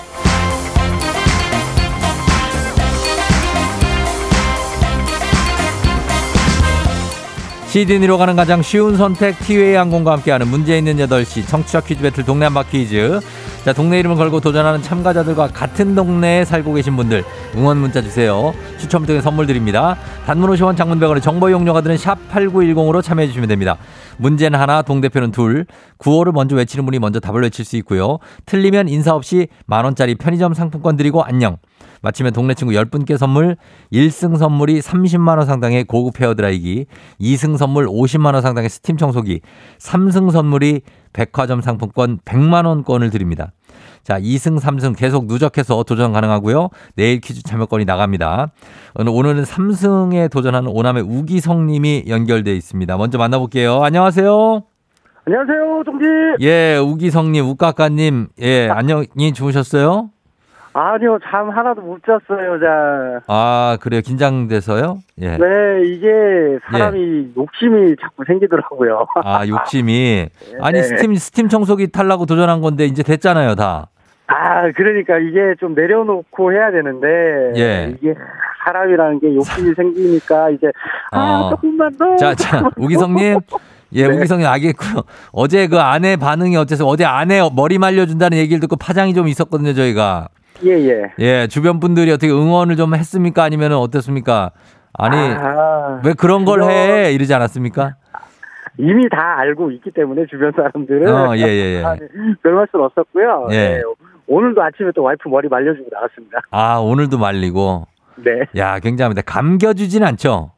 시드니로 가는 가장 쉬운 선택 티웨이 항공과 함께하는 문제 있는 8시 청취자 퀴즈 배틀 동네 한바 퀴즈. 자 동네 이름을 걸고 도전하는 참가자들과 같은 동네에 살고 계신 분들 응원 문자 주세요. 추첨 통해 선물 드립니다. 단문 50원 장문 100원의 정보 이용료가 드는 샵 8910으로 참여해 주시면 됩니다. 문제는 하나 동대표는 둘. 구호를 먼저 외치는 분이 먼저 답을 외칠 수 있고요. 틀리면 인사 없이 만원짜리 편의점 상품권 드리고 안녕 마치면 동네 친구 10분께 선물, 1승 선물이 30만 원 상당의 고급 헤어드라이기, 2승 선물 50만 원 상당의 스팀 청소기, 3승 선물이 백화점 상품권 100만 원권을 드립니다. 자, 2승, 3승 계속 누적해서 도전 가능하고요. 내일 퀴즈 참여권이 나갑니다. 오늘, 오늘은 3승에 도전하는 오남의 우기성 님이 연결돼 있습니다. 먼저 만나볼게요. 안녕하세요. 안녕하세요, 쫑디. 예, 우기성 님, 우까까 님, 예, 안녕히 주무셨어요? 아니요, 잠 하나도 못 잤어요, 자. 아, 그래요. 긴장돼서요? 예. 네, 이게 사람이 욕심이 자꾸 생기더라고요. 아, 욕심이. (laughs) 아니, 네. 스팀, 스팀 청소기 탈라고 도전한 건데, 이제 됐잖아요, 다. 아, 그러니까 이게 좀 내려놓고 해야 되는데 예. 이게 사람이라는 게 욕심이 생기니까 이제 아 어. 조금만 더. 자, 자, 우기성님. (laughs) 예, 네. 우기성님 알겠고요. 어제 그 아내 반응이 어째서 어제 아내 머리 말려준다는 얘기를 듣고 파장이 좀 있었거든요, 저희가. 예 예. 예, 주변 분들이 어떻게 응원을 좀 했습니까? 아니면 어떻습니까? 아니, 아, 왜 그런 걸 해? 이러지 않았습니까? 이미 다 알고 있기 때문에 주변 사람들은 어, 예, 예, 예. 아, 네. 별말 수는 없었고요. 예. 네, 오늘도 아침에 또 와이프 머리 말려주고 나왔습니다. 아, 오늘도 말리고. 네. 야, 굉장합니다. 감겨주진 않죠?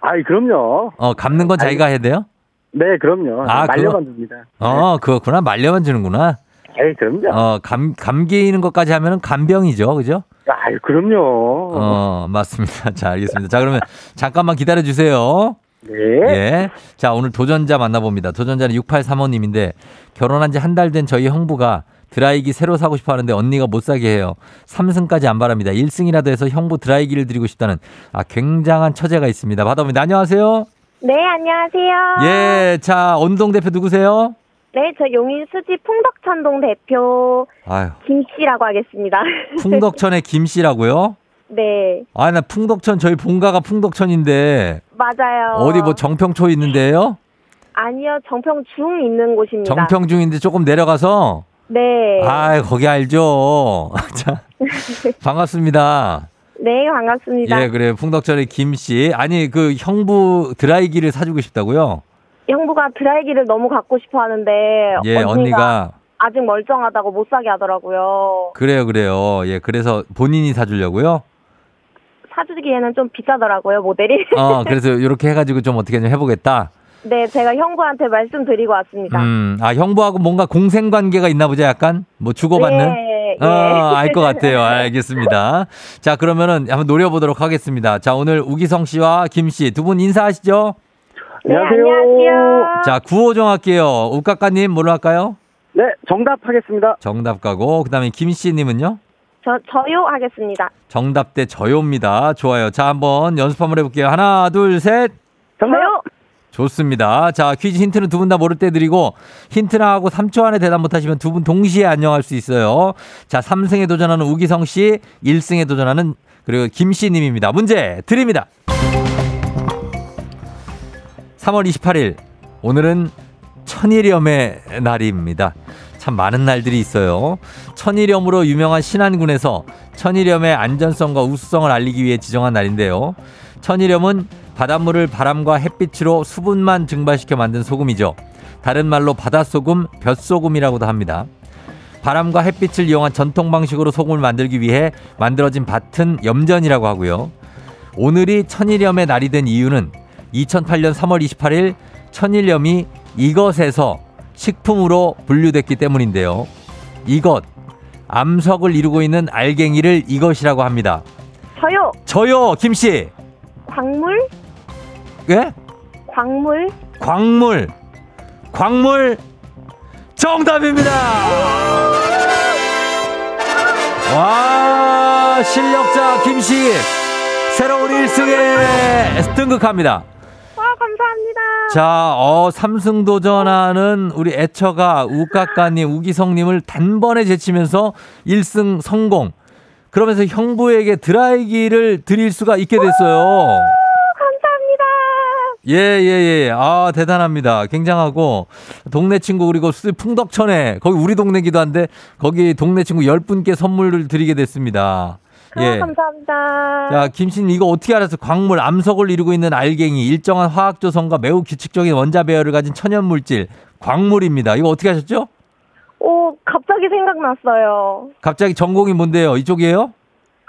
아이 그럼요. 어, 감는 건 자기가 해야 돼요? 네 그럼요. 아, 말려만 줍니다. 어, 그렇구나. 말려만 주는구나. 에이 그럼요. 어, 감, 감기는 것까지 하면은 간병이죠. 그죠? 아이 그럼요. 어, 맞습니다. (laughs) 자, 알겠습니다. 자, 그러면 잠깐만 기다려 주세요. 네. 예. 자, 오늘 도전자 만나봅니다. 도전자는 6835님인데 결혼한 지 한 달 된 저희 형부가 드라이기 새로 사고 싶어 하는데 언니가 못 사게 해요. 3승까지 안 바랍니다. 1승이라도 해서 형부 드라이기를 드리고 싶다는 아, 굉장한 처제가 있습니다. 받아봅니다. 안녕하세요. 네, 안녕하세요. 예. 자, 언동 대표 누구세요? 네, 저 용인 수지 풍덕천동 대표 아유, 김 씨라고 하겠습니다. (laughs) 풍덕천의 김 씨라고요? 네, 아, 나 풍덕천 저희 본가가 풍덕천인데 맞아요. 어디 뭐 정평초 있는데요? 아니요, 정평 중 있는 곳입니다. 정평중인데 조금 내려가서 네. 아, 거기 알죠. (laughs) 자, 반갑습니다. 네, 반갑습니다. 예, 그래. 풍덕천의 김 씨. 아니, 그 형부 드라이기를 사주고 싶다고요? 형부가 드라이기를 너무 갖고 싶어 하는데 예, 언니가 아직 멀쩡하다고 못 사게 하더라고요. 그래요, 그래요. 예, 그래서 본인이 사주려고요? 사주기에는 좀 비싸더라고요, 모델이. 어, 그래서 이렇게 해가지고 좀 어떻게 좀 해보겠다. (laughs) 네, 제가 형부한테 말씀드리고 왔습니다. 음, 아, 형부하고 뭔가 공생 관계가 있나 보자, 약간? 뭐 주고받는? 네, 예. 어, 알것 같아요. 알겠습니다. 자, 그러면은 한번 노려보도록 하겠습니다. 자, 오늘 우기성 씨와 김 씨 두 분 인사하시죠? 네, 안녕하세요. 안녕하세요. 자, 구호 정 할게요. 우까까님 뭘로 할까요? 네 정답 하겠습니다. 정답 가고, 그 다음에 김 씨님은요? 저, 저요 하겠습니다. 정답 대 저요입니다. 좋아요. 자, 한번 연습 한번 해볼게요. 하나, 둘, 셋. 정답. 저요? 좋습니다. 자, 퀴즈 힌트는 두 분 다 모를 때 드리고, 힌트나 하고 3초 안에 대답 못하시면 두 분 동시에 안녕할 수 있어요. 자, 3승에 도전하는 우기성 씨, 1승에 도전하는 그리고 김 씨님입니다. 문제 드립니다. 3월 28일. 오늘은 천일염의 날입니다. 참 많은 날들이 있어요. 천일염으로 유명한 신안군에서 천일염의 안전성과 우수성을 알리기 위해 지정한 날인데요. 천일염은 바닷물을 바람과 햇빛으로 수분만 증발시켜 만든 소금이죠. 다른 말로 바닷소금, 볕소금이라고도 합니다. 바람과 햇빛을 이용한 전통 방식으로 소금을 만들기 위해 만들어진 밭은 염전이라고 하고요. 오늘이 천일염의 날이 된 이유는 2008년 3월 28일 천일염이 이것에서 식품으로 분류됐기 때문인데요. 이것, 암석을 이루고 있는 알갱이를 이것이라고 합니다. 저요. 저요, 김 씨. 광물? 예? 광물? 광물. 광물 정답입니다. 와, 실력자 김 씨. 새로운 1승에 등극합니다. 자, 어, 삼승 도전하는 우리 애처가 우까까님, 우기성님을 단번에 제치면서 1승 성공. 그러면서 형부에게 드라이기를 드릴 수가 있게 됐어요. 감사합니다. 예, 예, 예. 아, 대단합니다. 굉장하고, 동네 친구, 그리고 수- 풍덕천에, 거기 우리 동네기도 한데, 거기 동네 친구 10분께 선물을 드리게 됐습니다. 예. 아, 감사합니다. 자, 김씨님, 이거 어떻게 알았어요? 광물, 암석을 이루고 있는 알갱이, 일정한 화학 조성과 매우 규칙적인 원자 배열을 가진 천연 물질, 광물입니다. 이거 어떻게 하셨죠? 오, 갑자기 생각났어요. 갑자기 전공이 뭔데요? 이쪽이에요?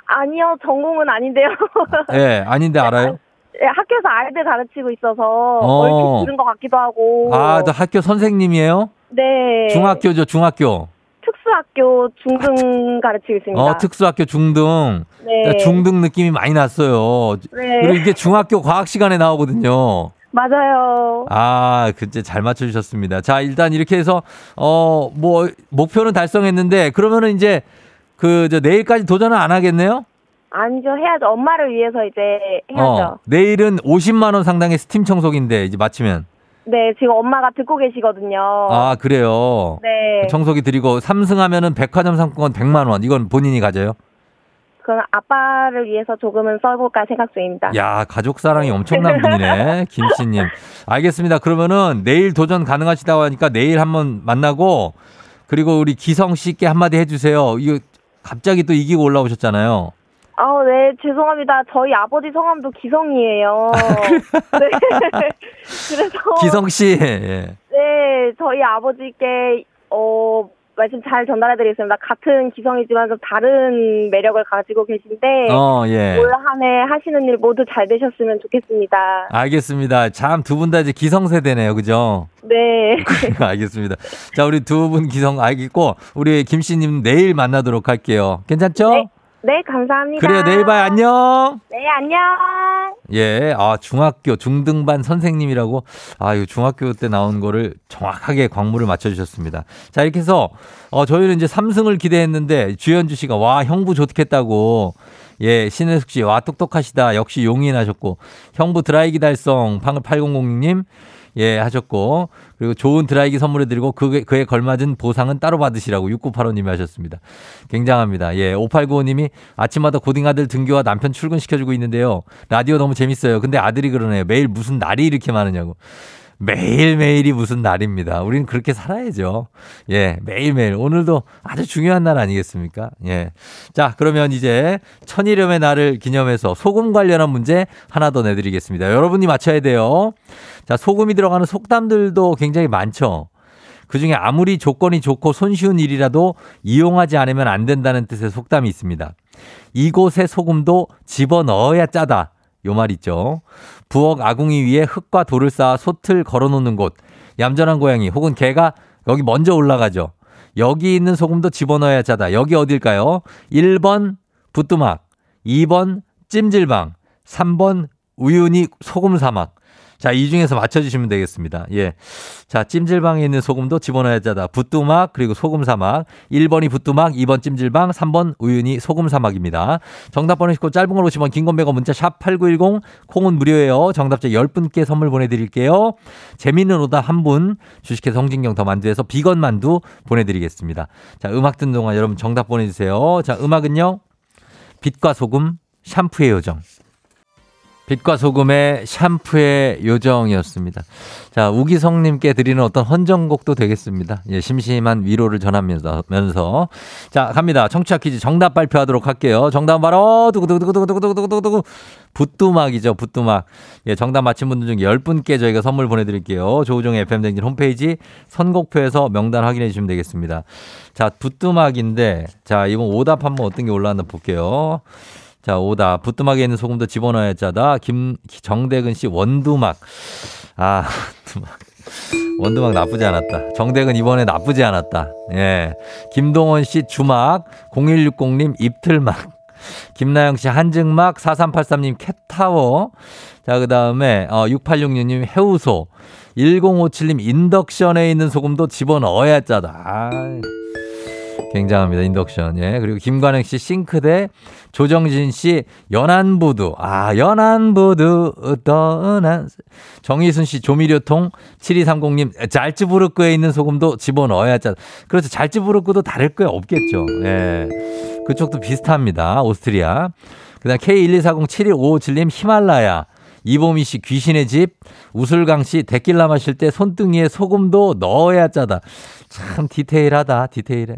아니요, 전공은 아닌데요. (laughs) 예, 아닌데 알아요? 예, 학교에서 아이들 가르치고 있어서 어. 얼핏 들은 것 같기도 하고. 아, 너 학교 선생님이에요? 네. 중학교죠, 중학교. 특수학교 중등 가르치고 있습니다. 어, 특수학교 중등. 네. 그러니까 중등 느낌이 많이 났어요. 네. 그리고 이게 중학교 과학 시간에 나오거든요. 맞아요. 아, 그제 잘 맞춰주셨습니다. 자, 일단 이렇게 해서, 어, 뭐, 목표는 달성했는데, 그러면은 이제, 그, 저, 내일까지 도전은 안 하겠네요? 아니죠, 해야죠. 엄마를 위해서 이제 해야죠. 어, 내일은 50만원 상당의 스팀 청소기인데, 이제 마치면. 네, 지금 엄마가 듣고 계시거든요. 아, 그래요. 네. 청소기 드리고, 삼승하면은 백화점 상품권 100만 원. 이건 본인이 가져요? 그건 아빠를 위해서 조금은 써볼까 생각 중입니다. 야, 가족 사랑이 엄청난 분이네. (laughs) 김씨 님. 알겠습니다. 그러면은 내일 도전 가능하시다고 하니까 내일 한번 만나고 그리고 우리 기성 씨께 한마디 해주세요. 이거 갑자기 또 이기고 올라오셨잖아요. 아, 네, 죄송합니다. 저희 아버지 성함도 기성이에요. 네. (laughs) 그래서 기성 씨. 예. 네, 저희 아버지께 어 말씀 잘 전달해드리겠습니다. 같은 기성이지만 좀 다른 매력을 가지고 계신데 어, 예. 올 한해 하시는 일 모두 잘 되셨으면 좋겠습니다. 알겠습니다. 참 두 분 다 이제 기성 세대네요. 그죠? 네. (laughs) 알겠습니다. 자, 우리 두 분 기성 알겠고 우리 김 씨님 내일 만나도록 할게요. 괜찮죠? 네. 네, 감사합니다. 그래요. 내일 봐요. 안녕. 네, 안녕. 예, 아, 중학교 중등반 선생님이라고, 아, 이 중학교 때 나온 거를 정확하게 광물을 맞춰주셨습니다. 자, 이렇게 해서, 어, 저희는 이제 삼승을 기대했는데, 주현주 씨가, 와, 형부 좋겠다고, 예, 신혜숙 씨, 와, 똑똑하시다. 역시 용인하셨고, 형부 드라이기 달성, 방금 8006님, 예, 하셨고, 그리고 좋은 드라이기 선물해 드리고, 그에, 그에 걸맞은 보상은 따로 받으시라고 6985님이 하셨습니다. 굉장합니다. 예, 5895님이 아침마다 고딩 아들 등교와 남편 출근시켜주고 있는데요. 라디오 너무 재밌어요. 근데 아들이 그러네요. 매일 무슨 날이 이렇게 많으냐고. 매일매일이 무슨 날입니다. 우리는 그렇게 살아야죠. 예, 매일매일. 오늘도 아주 중요한 날 아니겠습니까? 예. 자, 그러면 이제 천일염의 날을 기념해서 소금 관련한 문제 하나 더 내드리겠습니다. 여러분이 맞춰야 돼요. 자, 소금이 들어가는 속담들도 굉장히 많죠. 그 중에 아무리 조건이 좋고 손쉬운 일이라도 이용하지 않으면 안 된다는 뜻의 속담이 있습니다. 이곳에 소금도 집어 넣어야 짜다. 요 말 있죠. 부엌 아궁이 위에 흙과 돌을 쌓아 솥을 걸어 놓는 곳. 얌전한 고양이 혹은 개가 여기 먼저 올라가죠. 여기 있는 소금도 집어넣어야 짜다. 여기 어딜까요? 1번 부뚜막, 2번 찜질방, 3번 우유니 소금 사막. 자, 이 중에서 맞춰주시면 되겠습니다. 예. 자, 찜질방에 있는 소금도 집어넣어야 짜다. 부뚜막, 그리고 소금 사막. 1번이 부뚜막, 2번 찜질방, 3번 우윤이 소금 사막입니다. 정답 보내시고 짧은 걸 오시면 긴건 100원 문자 샵 8910, 콩은 무료예요. 정답자 10분께 선물 보내드릴게요. 재밌는 오답 한 분, 주식회사 홍진경 더 만두에서 비건 만두 보내드리겠습니다. 자, 음악 듣는 동안 여러분 정답 보내주세요. 자, 음악은요. 빛과 소금, 샴푸의 요정. 빛과 소금의 샴푸의 요정이었습니다. 자, 우기성님께 드리는 어떤 헌정곡도 되겠습니다. 예, 심심한 위로를 전하면서. 면서. 자, 갑니다. 청취자 퀴즈 정답 발표하도록 할게요. 정답 바로, 두구두구두구두구두구두구두구. 붓두막이죠, 붓두막. 예, 정답 맞힌 분들 중에 10분께 저희가 선물 보내드릴게요. 조우종의 FM댕진 홈페이지 선곡표에서 명단 확인해 주시면 되겠습니다. 자, 붓두막인데, 자, 이번 오답 한번 어떤 게 올라왔나 볼게요. 자, 오다. 부뚜막에 있는 소금도 집어넣어야 짜다. 김, 정대근 씨, 원두막. 아, 원두막. 원두막 나쁘지 않았다. 정대근 이번에 나쁘지 않았다. 예. 김동원 씨, 주막. 0160님, 입틀막. 김나영 씨, 한증막. 4383님, 캣타워. 자, 그 다음에, 어, 6866님, 해우소. 1057님, 인덕션에 있는 소금도 집어넣어야 짜다. 아 굉장합니다. 인덕션. 예. 그리고 김관영 씨 싱크대, 조정진 씨 연안부두. 아, 연안부두 떠난 정희순 씨 조미료통 7230님 잘츠부르크에 있는 소금도 집어넣어야 짜. 그렇죠. 잘츠부르크도 다를 거 없겠죠. 예. 그쪽도 비슷합니다. 오스트리아. 그다음 K124071557님 히말라야. 이보미 씨 귀신의 집, 우슬강 씨 데킬라 마실 때 손등이에 소금도 넣어야 짜다. 참 디테일하다, 디테일해.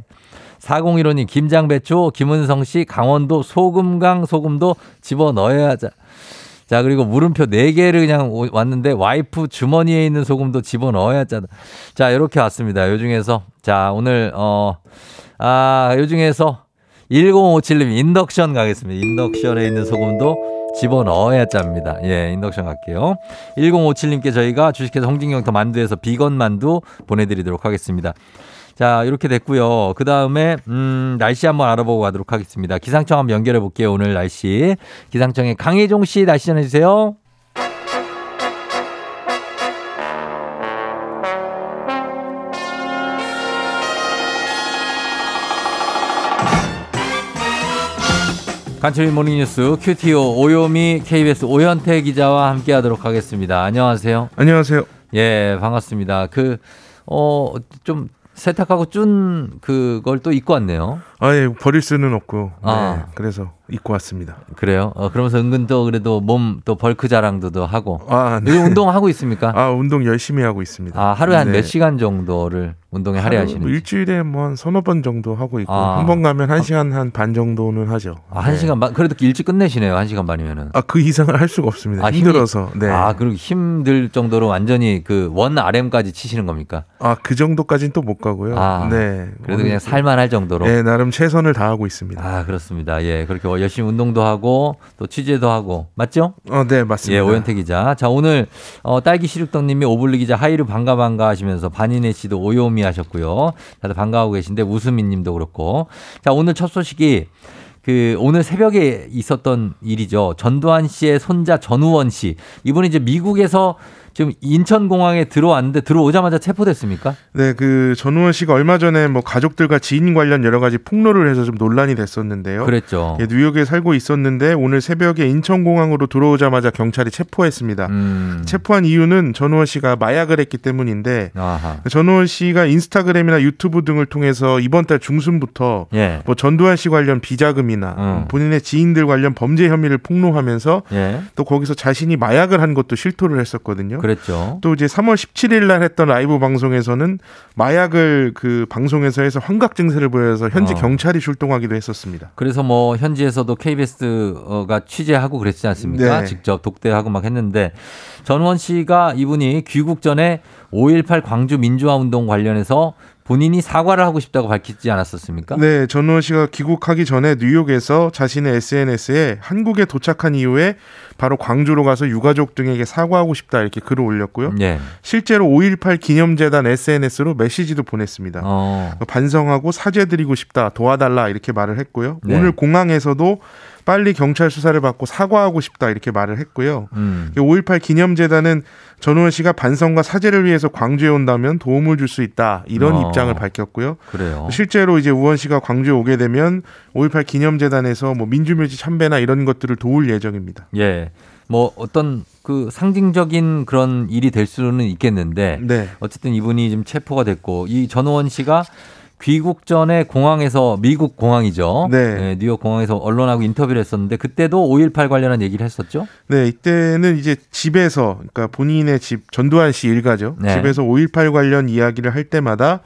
4015님, 김장배추, 김은성 씨, 강원도 소금강 소금도 집어 넣어야 자. 자, 그리고 물음표 4개를 그냥 왔는데 와이프 주머니에 있는 소금도 집어 넣어야 자. 자, 이렇게 왔습니다. 요 중에서. 자, 오늘, 어, 아, 요 중에서 1057님 인덕션 가겠습니다. 인덕션에 있는 소금도 집어 넣어야 짭니다. 예, 인덕션 갈게요. 1057님께 저희가 주식회사 홍진경 더 만두에서 비건 만두 보내드리도록 하겠습니다. 자, 이렇게 됐고요. 그 다음에, 음, 날씨 한번 알아보고 가도록 하겠습니다. 기상청 한번 연결해 볼게요. 오늘 날씨. 기상청의 강혜종 씨 날씨 전해주세요. 간추린 모닝뉴스 큐티오 오요미 KBS 오현태 기자와 함께 하도록 하겠습니다. 안녕하세요. 안녕하세요. 예, 반갑습니다. 그, 어, 좀 세탁하고 준 그걸 또 입고 왔네요. 아, 예, 버릴 수는 없고. 아. 네, 그래서 입고 왔습니다. 그래요? 어, 그러면서 은근 또 그래도 몸 또 bulk 자랑도 또 하고. 아, 네. 요즘 운동 하고 있습니까? 아, 운동 열심히 하고 있습니다. 아, 하루에 한몇 네. 시간 정도를 운동에 하루 할애하시는지. 일주일에 뭐 한 서너 번 정도 하고 있고 아. 한번 가면 한 시간 한 반 정도는 하죠. 아, 한 네. 시간 반, 그래도 일찍 끝내시네요. 한 시간 반이면은. 아, 그 이상을 할 수가 없습니다. 아, 힘들어서. 네. 아, 그리고 힘들 정도로 완전히 그 one RM까지 치시는 겁니까? 아, 그 정도까지는 또 못 가고요. 아, 네. 그래도 그냥 살만할 정도로. 네, 나름 최선을 다하고 있습니다. 아, 그렇습니다. 예, 그렇게 열심히 운동도 하고 또 취재도 하고 맞죠? 어, 네, 맞습니다. 예, 오현태 기자. 자, 오늘 어, 딸기 시루떡님이 오블리 기자 하이루 반가 반가 하시면서 반인혜 씨도 오요미 하셨고요. 다들 반가워하고 계신데 우수민님도 그렇고. 자, 오늘 첫 소식이 그 오늘 새벽에 있었던 일이죠. 전두환 씨의 손자 전우원 씨. 이분이 이제 미국에서 지금 인천공항에 들어왔는데 들어오자마자 체포됐습니까? 네, 그 전우원 씨가 얼마 전에 뭐 가족들과 지인 관련 여러 가지 폭로를 해서 좀 논란이 됐었는데요. 그랬죠. 예, 뉴욕에 살고 있었는데 오늘 새벽에 인천공항으로 들어오자마자 경찰이 체포했습니다. 음. 체포한 이유는 전우원 씨가 마약을 했기 때문인데 아하. 전우원 씨가 인스타그램이나 유튜브 등을 통해서 이번 달 중순부터 예. 뭐 전두환 씨 관련 비자금이나 음. 본인의 지인들 관련 범죄 혐의를 폭로하면서 예. 또 거기서 자신이 마약을 한 것도 실토를 했었거든요. 그랬죠. 또 이제 3월 17일 날 했던 라이브 방송에서는 마약을 그 방송에서 해서 환각 증세를 보여서 현지 어. 경찰이 출동하기도 했었습니다. 그래서 뭐 현지에서도 KBS가 취재하고 그랬지 않습니까? 네. 직접 독대하고 막 했는데 전원 씨가 이분이 귀국 전에 5.18 광주 민주화 운동 관련해서 본인이 사과를 하고 싶다고 밝히지 않았었습니까? 네, 전우원 씨가 귀국하기 전에 뉴욕에서 자신의 SNS에 한국에 도착한 이후에 바로 광주로 가서 유가족 등에게 사과하고 싶다 이렇게 글을 올렸고요. 예. 실제로 5.18 기념재단 SNS로 메시지도 보냈습니다. 어. 반성하고 사죄드리고 싶다, 도와달라 이렇게 말을 했고요. 네. 오늘 공항에서도 빨리 경찰 수사를 받고 사과하고 싶다 이렇게 말을 했고요. 음. 5.18 기념재단은 전우원 씨가 반성과 사죄를 위해서 광주에 온다면 도움을 줄 수 있다 이런 어. 입장을 밝혔고요. 그래요. 실제로 이제 우원 씨가 광주에 오게 되면 5.18 기념재단에서 뭐 민주묘지 참배나 이런 것들을 도울 예정입니다. 예. 뭐 어떤 그 상징적인 그런 일이 될 수는 있겠는데 네. 어쨌든 이분이 지금 체포가 됐고 이 전호원 씨가 귀국 전에 공항에서 미국 공항이죠. 네. 예, 뉴욕 공항에서 언론하고 인터뷰를 했었는데 그때도 5.18 관련한 얘기를 했었죠. 네, 이때는 이제 집에서 그러니까 본인의 집 전두환 씨 일가죠. 네. 집에서 5.18 관련 이야기를 할 때마다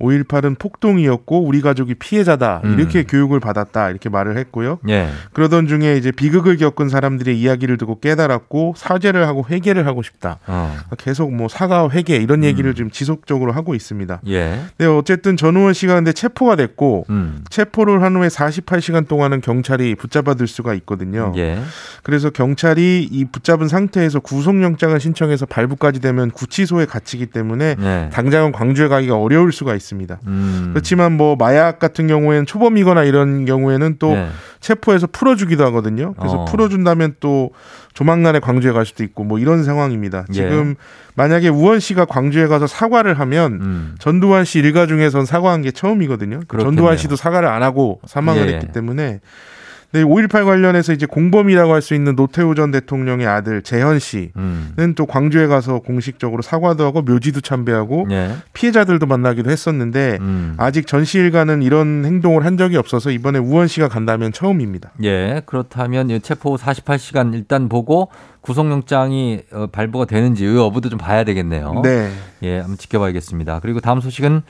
5.18은 폭동이었고 우리 가족이 피해자다 음. 이렇게 교육을 받았다 이렇게 말을 했고요. 예. 그러던 중에 이제 비극을 겪은 사람들의 이야기를 듣고 깨달았고 사죄를 하고 회개를 하고 싶다. 어. 계속 뭐 사과 회개 이런 얘기를 음. 지금 지속적으로 하고 있습니다. 예. 네, 어쨌든 전우원 씨가 근데 체포가 됐고 음. 체포를 한 후에 48시간 동안은 경찰이 붙잡아둘 수가 있거든요. 예. 그래서 경찰이 이 붙잡은 상태에서 구속영장을 신청해서 발부까지 되면 구치소에 갇히기 때문에 네. 당장은 광주에 가기가 어려울 수가 있습니다. 음. 그렇지만 뭐 마약 같은 경우에는 초범이거나 이런 경우에는 또 네. 체포해서 풀어주기도 하거든요. 그래서 어. 풀어준다면 또 조만간에 광주에 갈 수도 있고 뭐 이런 상황입니다. 예. 지금 만약에 우원 씨가 광주에 가서 사과를 하면 음. 전두환 씨 일가 중에선 사과한 게 처음이거든요. 그렇겠네요. 전두환 씨도 사과를 안 하고 사망을 예. 했기 때문에 네, 5.18 관련해서 이제 공범이라고 할 수 있는 노태우 전 대통령의 아들 재현 씨는 음. 또 광주에 가서 공식적으로 사과도 하고 묘지도 참배하고 예. 피해자들도 만나기도 했었는데 음. 아직 전 씨 일가는 이런 행동을 한 적이 없어서 이번에 우원 씨가 간다면 처음입니다. 예, 그렇다면 이 체포 48시간 일단 보고 구속영장이 어, 발부가 되는지 이 여부도 좀 봐야 되겠네요. 네. 예, 한번 지켜봐야겠습니다. 그리고 다음 소식은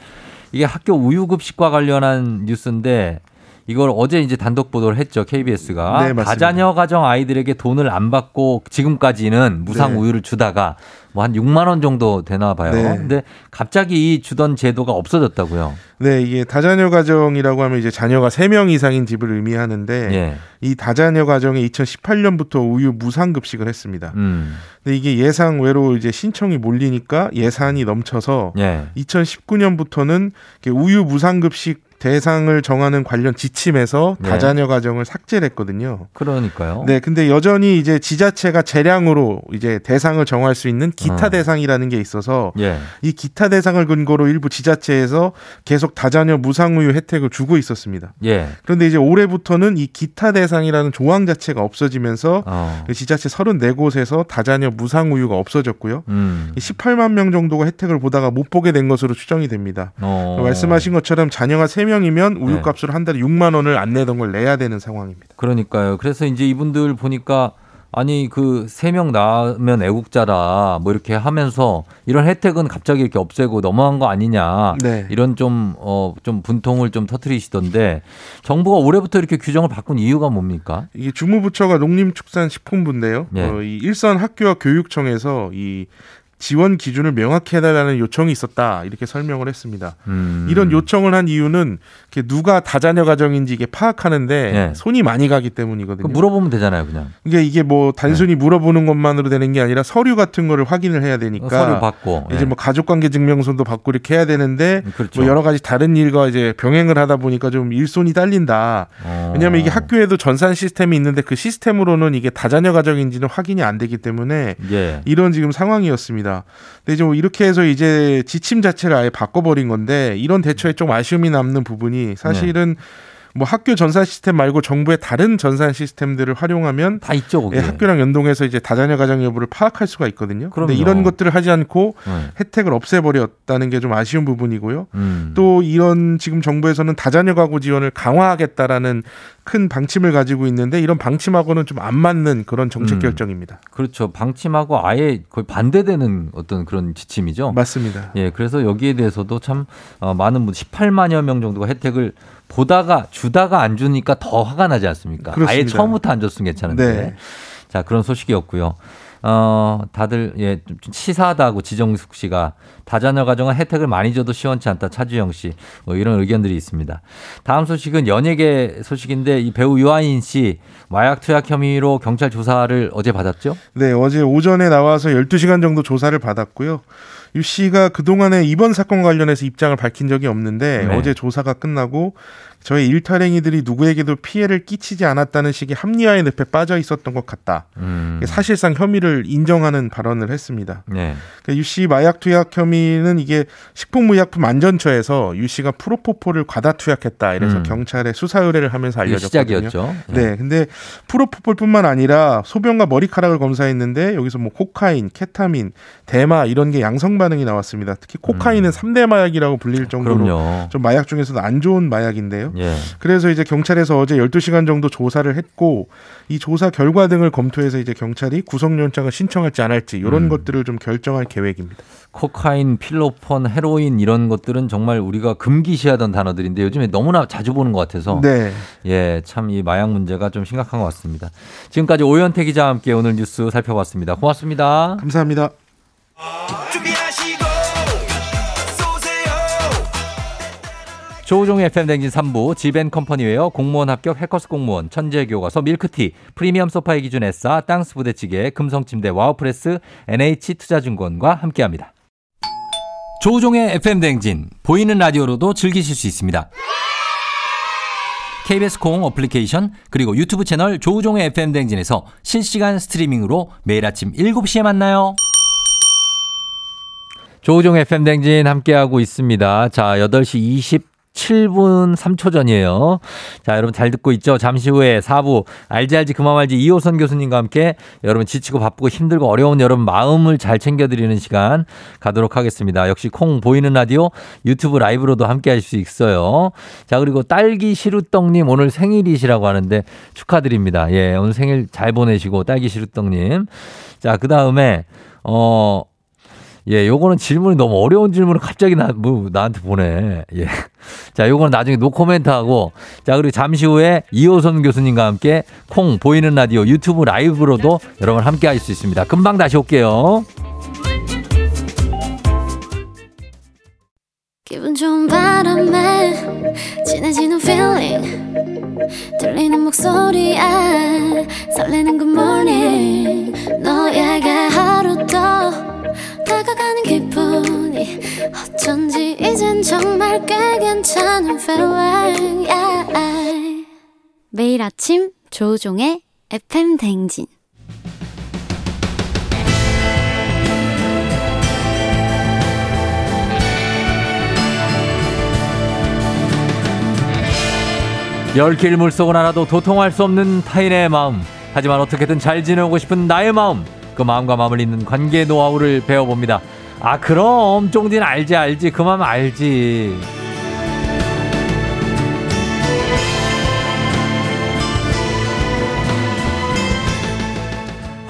이게 학교 우유급식과 관련한 뉴스인데 이걸 어제 이제 단독 보도를 했죠 KBS가 네. 다자녀 가정 아이들에게 돈을 안 받고 지금까지는 무상 네. 우유를 주다가 뭐 한 6만 원 정도 되나 봐요. 네. 근데 갑자기 이 주던 제도가 없어졌다고요. 네, 이게 다자녀 가정이라고 하면 이제 자녀가 3명 이상인 집을 의미하는데 예. 이 다자녀 가정에 2018년부터 우유 무상 급식을 했습니다. 음. 근데 이게 예상 외로 이제 신청이 몰리니까 예산이 넘쳐서 예. 2019년부터는 우유 무상 급식 대상을 정하는 관련 지침에서 네. 다자녀 가정을 삭제를 했거든요. 그러니까요. 네, 근데 여전히 이제 지자체가 재량으로 이제 대상을 정할 수 있는 기타 어. 대상이라는 게 있어서 예. 이 기타 대상을 근거로 일부 지자체에서 계속 다자녀 무상우유 혜택을 주고 있었습니다. 예. 그런데 이제 올해부터는 이 기타 대상이라는 조항 자체가 없어지면서 어. 그 지자체 34곳에서 다자녀 무상우유가 없어졌고요. 음. 18만 명 정도가 혜택을 보다가 못 보게 된 것으로 추정이 됩니다. 어. 말씀하신 것처럼 자녀가 3명 3 명이면 네. 우유값으로 한 달에 6만 원을 안 내던 걸 내야 되는 상황입니다. 그러니까요. 그래서 이제 이분들 보니까 아니 그 세명 낳으면 애국자라 뭐 이렇게 하면서 이런 혜택은 갑자기 이렇게 없애고 넘어간 거 아니냐 네. 이런 좀어 좀 분통을 좀 터트리시던데 정부가 올해부터 이렇게 규정을 바꾼 이유가 뭡니까? 이게 주무부처가 농림축산식품부인데요. 예. 어, 이 일선 학교와 교육청에서 이 지원 기준을 명확히 해달라는 요청이 있었다 이렇게 설명을 했습니다. 음. 이런 요청을 한 이유는 누가 다자녀 가정인지 이게 파악하는데 예. 손이 많이 가기 때문이거든요. 그 물어보면 되잖아요, 그냥. 이게 이게 뭐 단순히 물어보는 것만으로 되는 게 아니라 서류 같은 거를 확인을 해야 되니까 서류 받고 이제 예. 뭐 가족관계 증명서도 받고 이렇게 해야 되는데 그렇죠. 뭐 여러 가지 다른 일과 이제 병행을 하다 보니까 좀 일손이 딸린다. 어. 왜냐하면 이게 학교에도 전산 시스템이 있는데 그 시스템으로는 이게 다자녀 가정인지는 확인이 안 되기 때문에 예. 이런 지금 상황이었습니다. 근데 이제 뭐 이렇게 해서 이제 지침 자체를 아예 바꿔버린 건데 이런 대처에 좀 아쉬움이 남는 부분이 사실은 네. 뭐 학교 전산 시스템 말고 정부의 다른 전산 시스템들을 활용하면 다 있죠. 예, 학교랑 연동해서 이제 다자녀 가정 여부를 파악할 수가 있거든요. 근데 이런 것들을 하지 않고 네. 혜택을 없애버렸다는 게 좀 아쉬운 부분이고요. 음. 또 이런 지금 정부에서는 다자녀 가구 지원을 강화하겠다라는 큰 방침을 가지고 있는데 이런 방침하고는 좀 안 맞는 그런 정책 음. 결정입니다. 그렇죠. 방침하고 아예 거의 반대되는 어떤 그런 지침이죠. 맞습니다. 예, 그래서 여기에 대해서도 참 어, 많은 분 18만여 명 정도가 혜택을 보다가 주다가 안 주니까 더 화가 나지 않습니까? 아예 그렇습니다. 처음부터 안 줬으면 괜찮은데. 네. 자, 그런 소식이었고요. 어, 다들 예, 좀 치사하다고 지정숙 씨가 다자녀 가정은 혜택을 많이 줘도 시원치 않다. 차주영 씨. 뭐 이런 의견들이 있습니다. 다음 소식은 연예계 소식인데 이 배우 유아인 씨 마약 투약 혐의로 경찰 조사를 어제 받았죠? 네, 어제 오전에 나와서 12시간 정도 조사를 받았고요. 유 씨가 그동안에 이번 사건 관련해서 입장을 밝힌 적이 없는데 네. 어제 조사가 끝나고 저희 일탈행위들이 누구에게도 피해를 끼치지 않았다는 식의 합리화의 늪에 빠져 있었던 것 같다. 음. 사실상 혐의를 인정하는 발언을 했습니다. 네. 그러니까 유씨 마약 투약 혐의는 이게 식품의약품 안전처에서 유 씨가 프로포폴을 과다 투약했다. 이래서 음. 경찰에 수사 의뢰를 하면서 알려졌거든요. 시작이었죠. 네, 근데 프로포폴뿐만 아니라 소변과 머리카락을 검사했는데 여기서 뭐 코카인, 케타민, 대마 이런 게 양성 반응이 나왔습니다. 특히 코카인은 삼대 마약이라고 불릴 정도로 음. 그럼요. 좀 마약 중에서도 안 좋은 마약인데요. 예. 그래서 이제 경찰에서 어제 12시간 정도 조사를 했고 이 조사 결과 등을 검토해서 이제 경찰이 구속영장을 신청할지 안 할지 이런 음. 것들을 좀 결정할 계획입니다. 코카인, 필로폰, 헤로인 이런 것들은 정말 우리가 금기시하던 단어들인데 요즘에 너무나 자주 보는 것 같아서 네. 예, 참 이 마약 문제가 좀 심각한 것 같습니다. 지금까지 오현태 기자와 함께 오늘 뉴스 살펴봤습니다. 고맙습니다. 감사합니다. 조우종의 FM 댕진 3부 지벤컴퍼니웨어 공무원 합격 해커스 공무원 천재 교과서 밀크티 프리미엄 소파의 기준 에싸 땅스 부대찌개 금성침대 와우프레스 NH 투자증권과 함께합니다. 조우종의 FM 댕진 보이는 라디오로도 즐기실 수 있습니다. KBS 콩 어플리케이션 그리고 유튜브 채널 조우종의 FM 댕진에서 실시간 스트리밍으로 매일 아침 7시에 만나요. 조우종 FM 댕진 함께하고 있습니다. 자, 8시 27분 3초 전이에요. 자, 여러분 잘 듣고 있죠? 잠시 후에 4부 알지 알지 그 맘 알지 이호선 교수님과 함께 여러분 지치고 바쁘고 힘들고 어려운 여러분 마음을 잘 챙겨드리는 시간 가도록 하겠습니다. 역시 콩 보이는 라디오 유튜브 라이브로도 함께 하실 수 있어요. 자, 그리고 딸기 시루떡님 오늘 생일이시라고 하는데 축하드립니다. 예, 오늘 생일 잘 보내시고 딸기 시루떡님. 자, 그 다음에, 어, 예, 요거는 질문이 너무 어려운 질문을 갑자기 나, 뭐, 나한테 보내. 예. (laughs) 자, 요거는 나중에 노코멘트 하고, 자, 그리고 잠시 후에 이호선 교수님과 함께 콩 보이는 라디오 유튜브 라이브로도 여러분 함께 할 수 있습니다. 금방 다시 올게요. 기분 좋은 바람에 진해지는 feeling 들리는 목소리에 설레는 괜찮은 feeling yeah. 매일 아침 조우종의 FM 댕진 열길 물속은 알아도 도통할 수 없는 타인의 마음. 하지만 어떻게든 잘 지내고 싶은 나의 마음. 그 마음과 마음을 잇는 관계 노하우를 배워봅니다. 아, 그럼 쫑디는 알지, 알지. 그 마음 알지.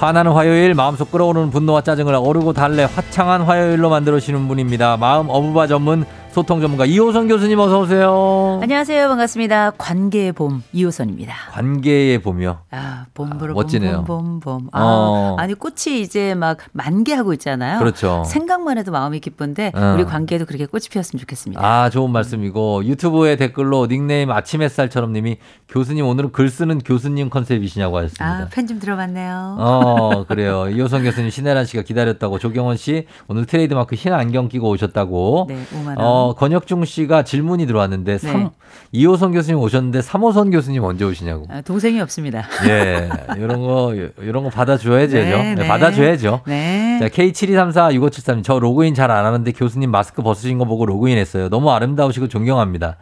화나는 화요일 마음속 끓어오르는 분노와 짜증을 어르고 달래 화창한 화요일로 만들어주시는 분입니다. 마음 어부바 전문 소통 전문가 이호선 교수님 어서 오세요. 안녕하세요. 반갑습니다. 관계의 봄 이호선입니다. 관계의 봄이요. 아, 봄보로 멋지네요. 봄, 봄, 봄. 아, 어. 아니 꽃이 이제 막 만개하고 있잖아요. 그렇죠. 생각만 해도 마음이 기쁜데 어. 우리 관계에도 그렇게 꽃이 피었으면 좋겠습니다. 아, 좋은 말씀이고 유튜브에 댓글로 닉네임 아침 햇살처럼 님이 교수님 오늘은 글 쓰는 교수님 concept이시냐고 하셨습니다. 아, 펜 좀 들어봤네요. 어, 그래요. 이호선 교수님 신혜란 씨가 기다렸다고 조경원 씨 오늘 트레이드마크 흰 안경 끼고 오셨다고. 네, 5만 원. 어, 권혁중 씨가 질문이 들어왔는데 네. 삼 이호선 교수님 오셨는데 삼호선 교수님 언제 오시냐고. 아, 동생이 없습니다. (laughs) 예. 이런 거 이런 거 받아 줘야죠. 네, 네. 받아 줘야죠. 네. 자, K72346573님, 저 로그인 잘 안 하는데 교수님 마스크 벗으신 거 보고 로그인 했어요. 너무 아름다우시고 존경합니다.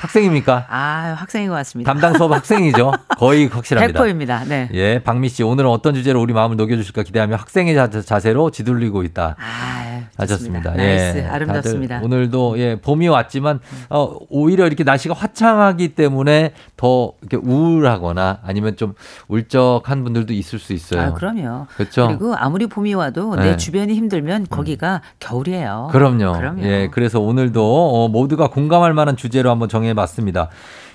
학생입니까? 아, 학생인 것 같습니다. 담당 수업 학생이죠. 거의 (laughs) 확실합니다. 100%입니다. 네. 예, 박미 씨, 오늘은 어떤 주제로 우리 마음을 녹여주실까 기대하며 학생의 자, 자세로 지둘리고 있다. 아, 하셨습니다. 좋습니다. 예. nice. 아름답습니다. 오늘도 예, 봄이 왔지만 어, 오히려 이렇게 날씨가 화창하기 때문에 더 이렇게 우울하거나 아니면 좀 울적한 분들도 있을 수 있어요. 아, 그럼요. 그렇죠. 그리고 아무리 봄이 와도 네. 내 주변이 힘들면 거기가 겨울이에요. 그럼요. 그럼요. 예, 그래서 오늘도 어, 모두가 공감할 만한 주제로 한번 정해 봤습니다.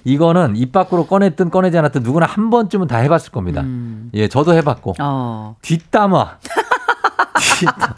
이거는 입 밖으로 꺼냈든 꺼내지 않았든 누구나 한 번쯤은 다 해봤을 겁니다. 음. 예, 저도 해봤고 어. 뒷담화. (laughs) 뒷담-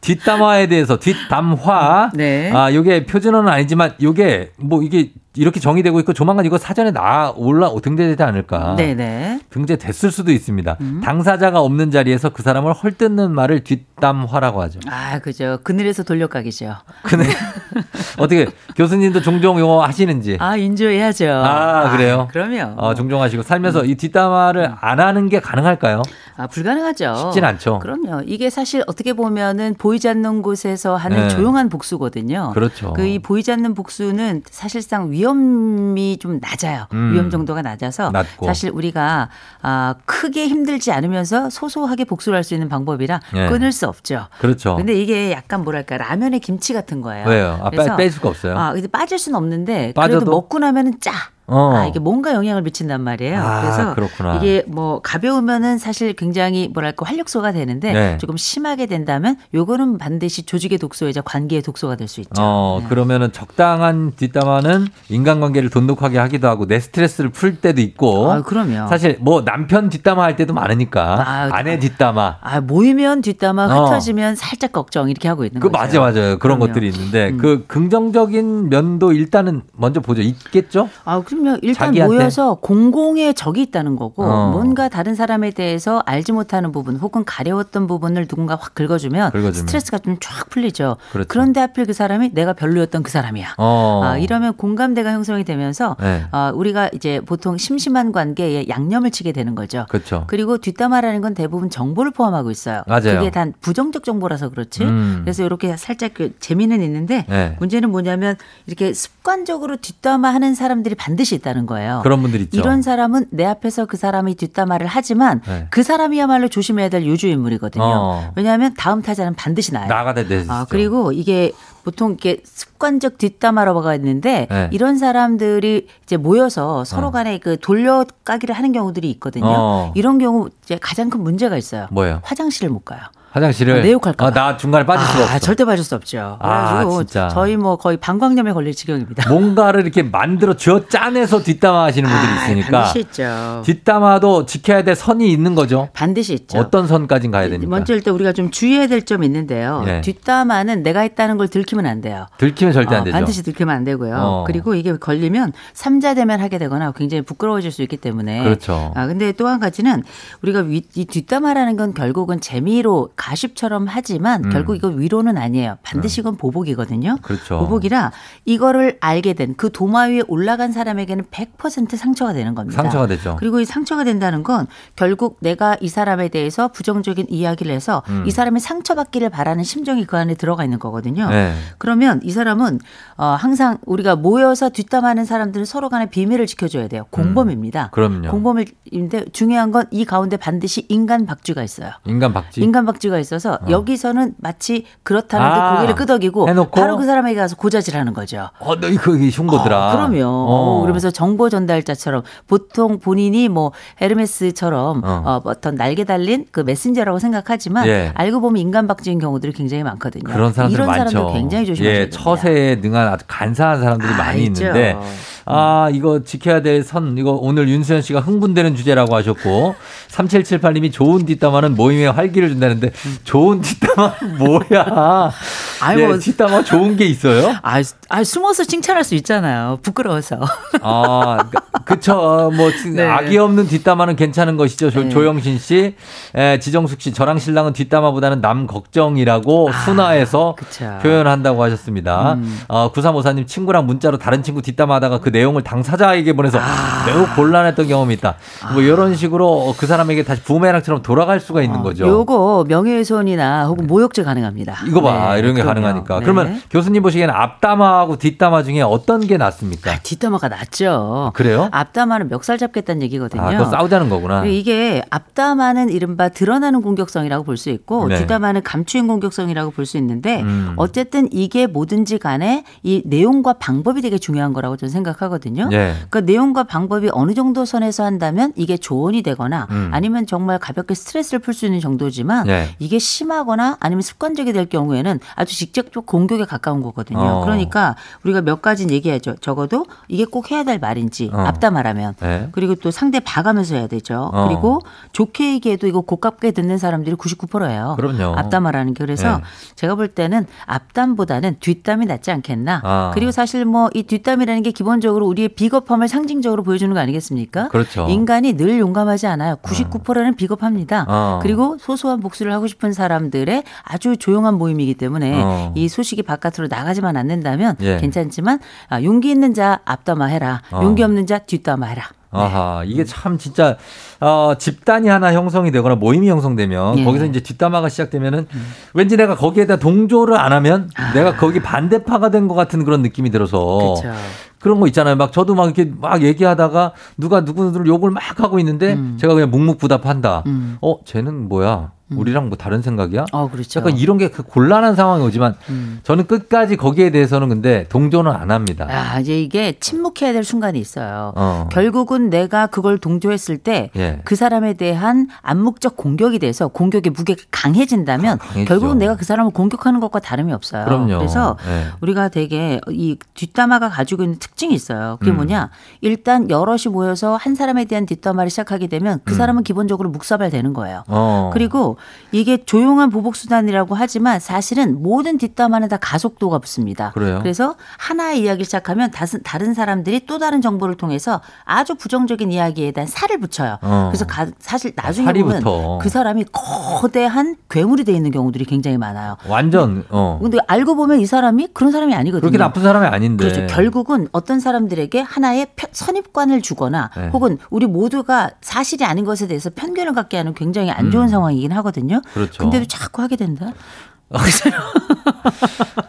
뒷담화에 대해서 뒷담화. 네. 아, 요게 표준어는 아니지만 요게 뭐 이게 이렇게 정의되고 있고 조만간 이거 사전에 나 올라 등재되지 않을까. 네네. 등재됐을 수도 있습니다. 음. 당사자가 없는 자리에서 그 사람을 헐뜯는 말을 뒷 담화라고 하죠. 아, 그죠. 그늘에서 돌려가기죠. 근데 (laughs) 어떻게 교수님도 종종 용어 하시는지? 아, 인조해야죠. 아, 그래요? 그럼요. 어, 종종 하시고 살면서 이 뒷담화를 안 하는 게 가능할까요? 아, 불가능하죠. 쉽진 않죠. 그럼요. 이게 사실 어떻게 보면은 보이지 않는 곳에서 하는 네. 조용한 복수거든요. 그렇죠. 그 이 보이지 않는 복수는 사실상 위험이 좀 낮아요. 음. 위험 정도가 낮아서 낮고. 사실 우리가 아, 크게 힘들지 않으면서 소소하게 복수를 할 수 있는 방법이라 네. 끊을 수 없죠. 그렇죠. 근데 이게 약간 뭐랄까 라면에 김치 같은 거예요. 왜요? 아, 그래서 빼, 뺄 수가 없어요. 아, 근데 빠질 수는 없는데 빠져도? 그래도 먹고 나면은 짜. 어. 아, 이게 뭔가 영향을 미친단 말이에요. 아, 그래서 그렇구나. 이게 뭐 가벼우면은 사실 굉장히 뭐랄까 활력소가 되는데 네. 조금 심하게 된다면 요거는 반드시 조직의 독소이자 관계의 독소가 될 수 있죠. 어, 네. 그러면은 적당한 뒷담화는 인간관계를 돈독하게 하기도 하고 내 스트레스를 풀 때도 있고. 아, 그럼요. 사실 뭐 남편 뒷담화 할 때도 많으니까. 아, 아내 뒷담화. 아, 모이면 뒷담화 어. 흩어지면 살짝 걱정 이렇게 하고 있는 그 거죠. 맞아 맞아요. 그런 그럼요. 것들이 있는데 음. 그 긍정적인 면도 일단은 먼저 보죠. 있겠죠? 아, 그럼요. 일단 자기한테? 모여서 공공의 적이 있다는 거고 어. 뭔가 다른 사람에 대해서 알지 못하는 부분 혹은 가려웠던 부분을 누군가 확 긁어주면, 긁어주면. 스트레스가 좀 쫙 풀리죠. 그렇죠. 그런데 하필 그 사람이 내가 별로였던 그 사람이야. 어. 아, 이러면 공감대가 형성이 되면서 네. 아, 우리가 이제 보통 심심한 관계에 양념을 치게 되는 거죠. 그렇죠. 그리고 뒷담화라는 건 대부분 정보를 포함하고 있어요. 맞아요. 그게 단 부정적 정보라서 그렇지. 음. 그래서 이렇게 살짝 그 재미는 있는데 네. 문제는 뭐냐면 이렇게 습관적으로 뒷담화하는 사람들이 반드시 있다는 거예요. 그런 분들 있죠. 이런 사람은 내 앞에서 그 사람이 뒷담화를 하지만 네. 그 사람이야말로 조심해야 될 요주 인물이거든요. 어. 왜냐하면 다음 타자는 반드시 나요. 나가 되죠. 아, 그리고 이게 보통 이렇게 습관적 뒷담화라고가 있는데 네. 이런 사람들이 이제 모여서 서로 어. 간에 그 돌려까기를 하는 경우들이 있거든요. 어. 이런 경우 이제 가장 큰 문제가 있어요. 뭐예요? 화장실을 못 가요. 화장실을 내 욕할까 아, 봐. 나 중간에 빠질 수가 아, 없어. 절대 빠질 수 없죠. 아, 진짜. 저희 뭐 거의 방광염에 걸릴 지경입니다. 뭔가를 이렇게 만들어 쥐어 짜내서 뒷담화 하시는 분들이 아, 있으니까 반드시 있죠. 뒷담화도 지켜야 될 선이 있는 거죠. 반드시 있죠. 어떤 선까지 가야 됩니까? 먼저 일단 우리가 좀 주의해야 될 점이 있는데요. 예. 뒷담화는 내가 했다는 걸 들키면 안 돼요. 들키면 절대 안 어, 되죠. 반드시 들키면 안 되고요. 어. 그리고 이게 걸리면 삼자 대면 하게 되거나 굉장히 부끄러워질 수 있기 때문에. 그렇죠. 아 근데 또 한 가지는 우리가 위, 이 뒷담화라는 건 결국은 재미로 가십처럼 하지만 음. 결국 이거 위로는 아니에요. 반드시 이건 보복이거든요. 그렇죠. 보복이라 이거를 알게 된 그 도마 위에 올라간 사람에게는 100% 상처가 되는 겁니다. 상처가 되죠. 그리고 이 상처가 된다는 건 결국 내가 이 사람에 대해서 부정적인 이야기를 해서 음. 이 사람이 상처받기를 바라는 심정이 그 안에 들어가 있는 거거든요. 네. 그러면 이 사람은 어, 항상 우리가 모여서 뒷담하는 사람들은 서로 간에 비밀을 지켜줘야 돼요. 공범입니다. 그럼요. 공범인데 중요한 건 이 가운데 반드시 인간 박쥐가 있어요. 인간 박쥐. 인간 박쥐 가 부위가 있어서 어. 여기서는 마치 그렇다는 듯 아, 고개를 끄덕이고 해놓고? 바로 그 사람에게 가서 고자질하는 거죠. 어, 너 이거 흉보더라. 어, 그럼요. 어. 어, 그러면서 정보 전달자처럼 보통 본인이 뭐 헤르메스처럼 어. 어. 어 떤 날개 달린 그 메신저라고 생각하지만 예. 알고 보면 인간박쥐인 경우들이 굉장히 많거든요. 그런 사람들 이런 많죠. 사람들 굉장히 조심하셔야 예, 됩니다. 처세에 능한 아주 간사한 사람들이 아, 많이 있죠. 있는데 아, 이거 지켜야 될 선 이거 오늘 윤수현 씨가 흥분되는 주제라고 하셨고 3778님이 좋은 뒷담화는 모임에 활기를 준다는데 좋은 뒷담화 뭐야? (laughs) 아이고. 예, 뒷담화 좋은 게 있어요? 아, 아, 숨어서 칭찬할 수 있잖아요. 부끄러워서. 아, 그- 그쵸. 어, 뭐, 네. 악의 없는 뒷담화는 괜찮은 것이죠. 조, 네. 조영신 씨. 에, 지정숙 씨. 저랑 신랑은 뒷담화보다는 남 걱정이라고 순화해서 아, 그쵸. 표현한다고 하셨습니다. 음. 어, 9354님 친구랑 문자로 다른 친구 뒷담화 하다가 그 내용을 당사자에게 보내서 아. 매우 곤란했던 경험이 있다. 뭐 이런 식으로 그 사람 에게 다시 부메랑처럼 돌아갈 수가 있는 거죠. 어, 요거 명예훼손이나 혹은 모욕죄 가능합니다. 이거 봐. 네, 이런 게 그럼요. 가능하니까. 네. 그러면 교수님 보시기에는 앞담화하고 뒷담화 중에 어떤 게 낫습니까? 뒷담화가 낫죠. 그래요? 앞담화는 멱살 잡겠다는 얘기거든요. 아, 싸우자는 거구나. 이게 앞담화는 이른바 드러나는 공격성이라고 볼 수 있고 네. 뒷담화는 감추인 공격성이라고 볼 수 있는데 음. 어쨌든 이게 뭐든지 간에 이 내용과 방법이 되게 중요한 거라고 저는 생각하거든요. 예. 그러니까 내용과 방법이 어느 정도 선에서 한다면 이게 조언이 되거나 음. 아니면 정말 가볍게 스트레스를 풀 수 있는 정도지만 예. 이게 심하거나 아니면 습관적이 될 경우에는 아주 직접적 공격에 가까운 거거든요. 어. 그러니까 우리가 몇 가지는 얘기하죠. 적어도 이게 꼭 해야 될 말인지 어. 앞담화라면 네. 그리고 또 상대 봐가면서 해야 되죠. 어. 그리고 좋게 얘기해도 이거 고깝게 듣는 사람들이 99%예요. 그럼요. 앞담화라는 게 그래서 네. 제가 볼 때는 앞담보다는 뒷담이 낫지 않겠나. 아. 그리고 사실 뭐 이 뒷담이라는 게 기본적으로 우리의 비겁함을 상징적으로 보여주는 거 아니겠습니까? 그렇죠. 인간이 늘 용감하지 않아요. 99%는 비겁합니다. 어. 그리고 소소한 복수를 하고 싶은 사람들의 아주 조용한 모임이기 때문에 어. 이 소식이 바깥으로 나가지만 않는다면 예. 괜찮지만 아, 용기 있는 자 앞담화해라. 어. 용기 없는 자 뒷담화해라. 아하, 이게 참 진짜 어, 집단이 하나 형성이 되거나 모임이 형성되면 예. 음. 거기서 이제 뒷담화가 시작되면은 왠지 내가 거기에다 동조를 안 하면 내가 거기 반대파가 된 것 같은 그런 느낌이 들어서 아. 그렇죠. 그런 거 있잖아요. 막 저도 막 이렇게 막 얘기하다가 누가 누구를 욕을 막 하고 있는데 제가 그냥 묵묵부답한다. 음. 어, 쟤는 뭐야? 우리랑 뭐 다른 생각이야? 어, 그렇죠. 약간 이런 게 그 곤란한 상황이 오지만 음. 저는 끝까지 거기에 대해서는 근데 동조는 안 합니다. 아, 이제 이게 침묵해야 될 순간이 있어요. 어. 결국은 내가 그걸 동조했을 때그 예. 사람에 대한 암묵적 공격이 돼서 공격의 무게가 강해진다면 강해지죠. 결국은 내가 그 사람을 공격하는 것과 다름이 없어요. 그럼요. 그래서 예. 우리가 되게 이 뒷담화가 가지고 있는 특징이 있어요. 그게 음. 뭐냐? 일단 여럿이 모여서 한 사람에 대한 뒷담화를 시작하게 되면 그 음. 사람은 기본적으로 묵사발되는 거예요. 어. 그리고 이게 조용한 보복 수단이라고 하지만 사실은 모든 뒷담화는 다 가속도가 붙습니다. 그래요? 그래서 하나의 이야기를 시작하면 다른 사람들이 또 다른 정보를 통해서 아주 부정적인 이야기에 대한 살을 붙여요. 어. 그래서 가- 사실 나중에 살이 보면. 그 사람이 거대한 괴물이 돼 있는 경우들이 굉장히 많아요. 완전 어. 근데 알고 보면 이 사람이 그런 사람이 아니거든요. 그렇게 나쁜 사람이 아닌데. 그렇죠. 결국은 어떤 사람들에게 하나의 편- 선입관을 주거나 네. 혹은 우리 모두가 사실이 아닌 것에 대해서 편견을 갖게 하는 굉장히 안 좋은 음. 상황이긴 하거든요. 그렇죠. 근데도 자꾸 하게 된다.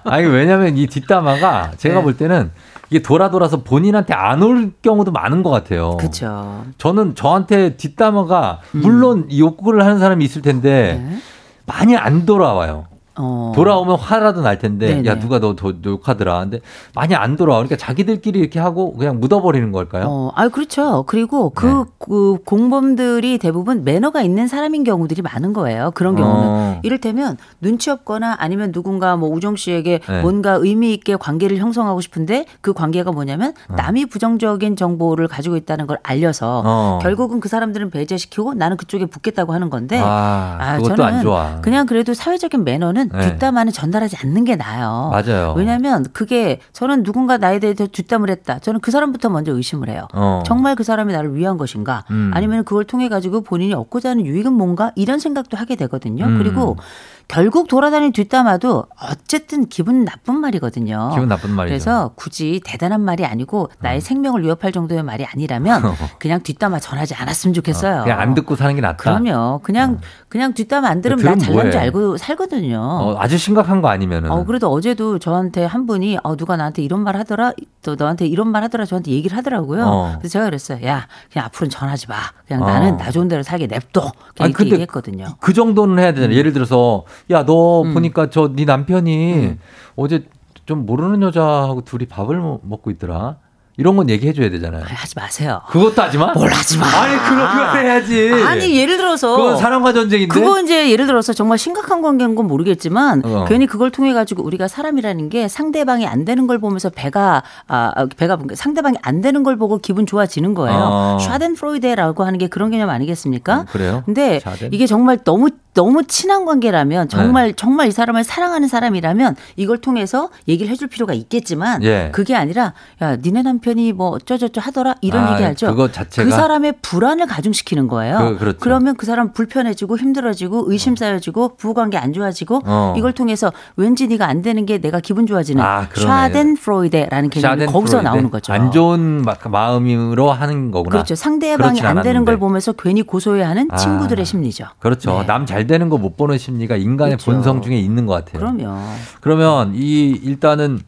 아니 왜냐면 이 뒷담화가 제가 네. 볼 때는 이게 돌아 돌아서 본인한테 안 올 경우도 많은 것 같아요. 그렇죠. 저는 저한테 뒷담화가 물론 욕구를 하는 사람이 있을 텐데 음. 네. 많이 안 돌아와요. 어. 돌아오면 화라도 날 텐데 네네. 야 누가 너더 욕하더라. 근데 많이 안 돌아와. 그러니까 자기들끼리 이렇게 하고 그냥 묻어버리는 걸까요? 어, 아, 그렇죠. 그리고 그, 네. 그 공범들이 대부분 매너가 있는 사람인 경우들이 많은 거예요. 그런 경우는. 어. 이를테면 눈치 없거나 아니면 누군가 뭐 우정 씨에게 네. 뭔가 의미 있게 관계를 형성하고 싶은데 그 관계가 뭐냐면 남이 부정적인 정보를 가지고 있다는 걸 알려서 어. 결국은 그 사람들은 배제시키고 나는 그쪽에 붙겠다고 하는 건데 아, 그것도 안 좋아. 그냥 그래도 사회적인 매너는 네. 뒷담화는 전달하지 않는 게 나아요. 맞아요. 왜냐하면 그게 저는 누군가 나에 대해서 뒷담을 했다. 저는 그 사람부터 먼저 의심을 해요. 어. 정말 그 사람이 나를 위한 것인가? 음. 아니면 그걸 통해 가지고 본인이 얻고자 하는 유익은 뭔가? 이런 생각도 하게 되거든요. 음. 그리고 people. Mm. 결국 돌아다니는 뒷담화도 어쨌든 기분 나쁜 말이거든요. 기분 나쁜 말이죠. 그래서 굳이 대단한 말이 아니고 나의 생명을 위협할 정도의 말이 아니라면 (laughs) 그냥 뒷담화 전하지 않았으면 좋겠어요. 그냥 안 듣고 사는 게 낫다. 그럼요. 그냥 그냥 뒷담화 안 들으면 나 잘난 줄. 알고 살거든요. 어, 아주 심각한 거 아니면은. 어, 그래도 어제도 저한테 한 분이 어, 누가 나한테 이런 말 하더라, 또 너한테 이런 말 하더라, 저한테 얘기를 하더라고요. 어. 그래서 제가 그랬어요. 야, 그냥 앞으로는 전하지 마. 그냥 어. 나는 나 좋은 대로 살게 냅둬. 그냥 아니, 이렇게 근데 얘기했거든요. 그 정도는 해야 되잖아요. 예를 들어서 야너 음. 보니까 저 네 남편이 어제 좀 모르는 여자하고 둘이 밥을 먹- 먹고 있더라. 이런 건 얘기해 줘야 되잖아요. 하지 마세요. 그것도 하지 마. 뭘 하지 마. 아니 그거 그거 해야지. 아니 예를 들어서 그건 사랑과 전쟁인데. 그거 이제 예를 들어서 정말 심각한 관계인 건 모르겠지만 어. 괜히 그걸 통해 가지고 우리가 사람이라는 게 상대방이 안 되는 걸 보면서 배가 아 아, 배가 상대방이 안 되는 걸 보고 기분 좋아지는 거예요. 어. Schadenfreude라고 하는 게 그런 개념 아니겠습니까? 음, 그래요? 근데 Schaden? 이게 정말 너무 너무 친한 관계라면 정말 네. 정말 이 사람을 사랑하는 사람이라면 이걸 통해서 얘기를 해줄 필요가 있겠지만 예. 그게 아니라 야 니네 남 편이 뭐 어쩌저쩌 하더라 이런 아, 얘기하죠. 그거 자체가? 그 사람의 불안을 가중시키는 거예요. 그- 그렇죠. 러면그 사람 불편해지고 힘들어지고 의심 쌓여지고 부부관계 안 좋아지고 어. 이걸 통해서 왠지 네가 안 되는 게 내가 기분 좋아지는 아, 그러네. 샤덴 프로이데라는 개념이 거기서. 나오는 거죠. 안 좋은 마- 마음으로 하는 거구나. 그렇죠. 상대방이 안 되는 않았는데. 걸 보면서 괜히 고소해하는 아. 친구들의 심리죠. 그렇죠. 남잘 되는 거 못 보는 심리가 인간의 그렇죠. 본성 중에 있는 것 같아요. 그럼요. 그러면 이 일단은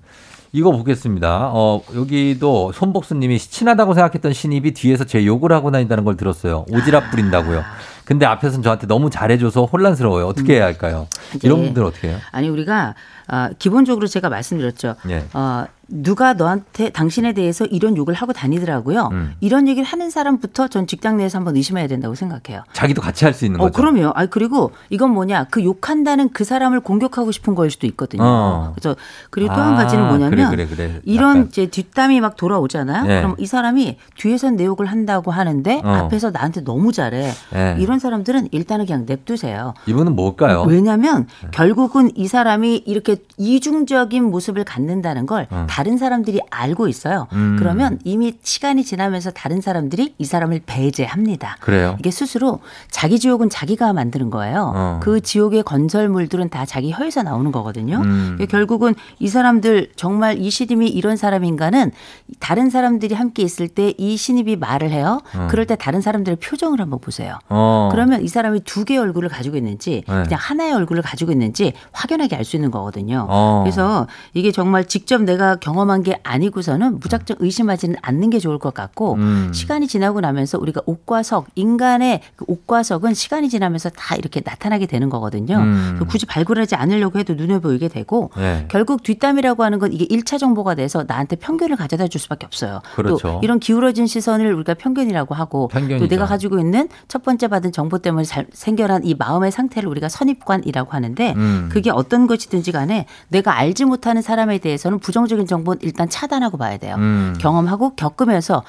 이거 보겠습니다. 어, 여기도 손복수님이 친하다고 생각했던 신입이 뒤에서 제 욕을 하고 다닌다는 걸 들었어요. 오지랖 부린다고요. 근데 앞에서는 저한테 너무 잘해줘서 혼란스러워요. 어떻게 해야 할까요? 이런 이제 분들 어떻게 해요? 아니 우리가 아, 기본적으로 제가 말씀드렸죠. 예. 어, 누가 너한테 당신에 대해서 이런 욕을 하고 다니더라고요. 음. 이런 얘기를 하는 사람부터 전 직장 내에서 한번 의심해야 된다고 생각해요. 자기도 같이 할 수 있는 어, 거죠. 그럼요. 아, 그리고 이건 뭐냐. 그 욕한다는 그 사람을 공격하고 싶은 거일 수도 있거든요. 어. 그래서 그리고 또한 아, 가지는 뭐냐면 그래, 그래, 그래. 이런. 이제 뒷담이 막 돌아오잖아요. 예. 그럼 이 사람이 뒤에선 내 욕을 한다고 하는데 어. 앞에서 나한테 너무 잘해. 예. 이런 사람들은 일단은 그냥 냅두세요. 이분은 뭘까요? 왜냐하면 네. 결국은 이 사람이 이렇게 이중적인 모습을 갖는다는 걸 음. 다른 사람들이 알고 있어요. 음. 그러면 이미 시간이 지나면서 다른 사람들이 이 사람을 배제합니다. 그래요. 이게 스스로 자기 지옥은 자기가 만드는 거예요. 어. 그 지옥의 건설물들은 다 자기 혀에서 나오는 거거든요. 음. 이게 결국은 이 사람들 정말 이 신입이 이런 사람인가는 다른 사람들이 함께 있을 때 이 신입이 말을 해요. 어. 그럴 때 다른 사람들의 표정을 한번 보세요. 어. 그러면 이 사람이 두 개의 얼굴을 가지고 있는지 네. 그냥 하나의 얼굴을 가지고 있는지 확연하게 알 수 있는 거거든요. 어. 그래서 이게 정말 직접 내가 경험한 게 아니고서는 무작정 의심하지는 않는 게 좋을 것 같고 음. 시간이 지나고 나면서 우리가 옥과 석 인간의 그 옥과 석은 시간이 지나면서 다 이렇게 나타나게 되는 거거든요. 음. 굳이 발굴하지 않으려고 해도 눈에 보이게 되고 네. 결국 뒷담이라고 하는 건 이게 1차 정보가 돼서 나한테 편견을 가져다 줄 수밖에 없어요. 그렇죠. 또 이런 기울어진 시선을 우리가 편견이라고 하고 편견이죠. 또 내가 가지고 있는 첫 번째 받은 정보 때문에 잘 생겨난 이 마음의 상태를 우리가 선입관이라고 하는데 음. 그게 어떤 것이든지 간에 내가 알지 못하는 사람에 대해서는 부정적인 정보는 일단 차단하고 봐야 돼요. 음. 경험하고 겪으면서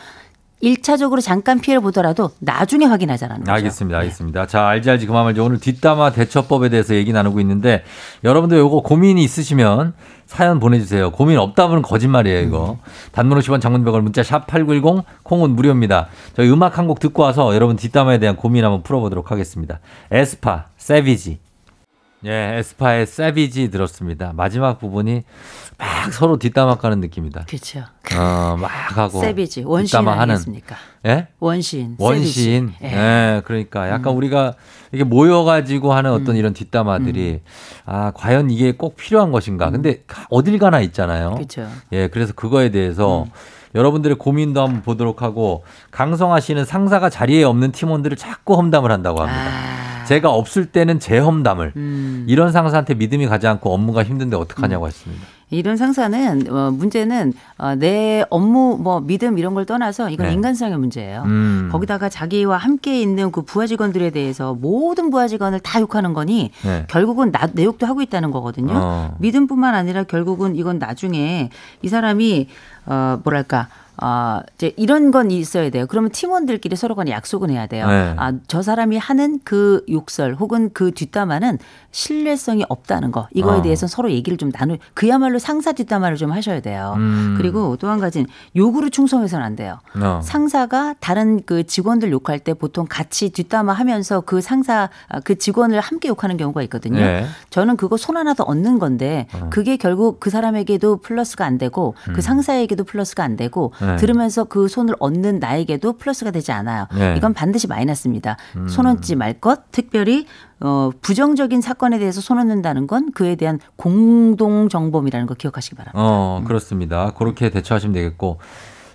1차적으로 잠깐 피해를 보더라도 나중에 확인하자라는 거죠. 알겠습니다. 알겠습니다. 자, 알지 알지 그만 말지. 오늘 뒷담화 대처법에 대해서 얘기 나누고 있는데 여러분들 요거 고민이 있으시면 사연 보내주세요. 고민 없다면 거짓말이에요, 이거. 단문 50원 장문 100원 문자 샵 8910 콩은 무료입니다. 저희 음악 한 곡 듣고 와서 여러분 뒷담화에 대한 고민 한번 풀어보도록 하겠습니다. 에스파, 세비지. 예, 에스파의 세비지 들었습니다. 마지막 부분이 막 서로 뒷담화 까는 느낌이다. 그렇죠. 어, 막 하고. 세비지 원시인 뒷담화 하는. 아니겠습니까? 예? 원시인. 원시인. 예. 예. 그러니까 약간 우리가 이게 모여 가지고 하는 어떤 음. 이런 뒷담화들이 아, 과연 이게 꼭 필요한 것인가. 근데 어딜 가나 있잖아요. 음. 그렇죠. 예, 그래서 그거에 대해서 음. 여러분들의 고민도 한번 보도록 하고 강성아 씨는 상사가 자리에 없는 팀원들을 자꾸 험담을 한다고 합니다. 제가 없을 때는 제 험담을 아. 음. 이런 상사한테 믿음이 가지 않고 업무가 힘든데 어떡하냐고 했습니다. 이런 상사는 어, 문제는 어, 내 업무 뭐 믿음 이런 걸 떠나서 이건 네. 인간성의 문제예요. 음. 거기다가 자기와 함께 있는 그 부하 직원들에 대해서 모든 부하 직원을 다 욕하는 거니 네. 결국은 나, 내 욕도 하고 있다는 거거든요. 어. 믿음뿐만 아니라 결국은 이건 나중에 이 사람이 어 뭐랄까 아, 이제 이런 건 있어야 돼요. 그러면 팀원들끼리 서로 간에 약속은 해야 돼요. 네. 아, 저 사람이 하는 그 욕설 혹은 그 뒷담화는 신뢰성이 없다는 거. 이거에 어. 대해서 서로 얘기를 좀 나누, 그야말로 상사 뒷담화를 좀 하셔야 돼요. 음. 그리고 또 한 가지는 요구를 충성해서는 안 돼요. 어. 상사가 다른 그 직원들 욕할 때 보통 같이 뒷담화 하면서 그 상사, 아, 그 직원을 함께 욕하는 경우가 있거든요. 네. 저는 그거 손 하나 더 얻는 건데 어. 그게 결국 그 사람에게도 플러스가 안 되고 음. 그 상사에게도 플러스가 안 되고 네. 들으면서 그 손을 얻는 나에게도 플러스가 되지 않아요. 네. 이건 반드시 마이너스입니다. 음. 손 얹지 말 것, 특별히 어, 부정적인 사건에 대해서 손 얹는다는 건 그에 대한 공동 정범이라는 거 기억하시기 바랍니다. 어, 그렇습니다. 그렇게 대처하시면 되겠고.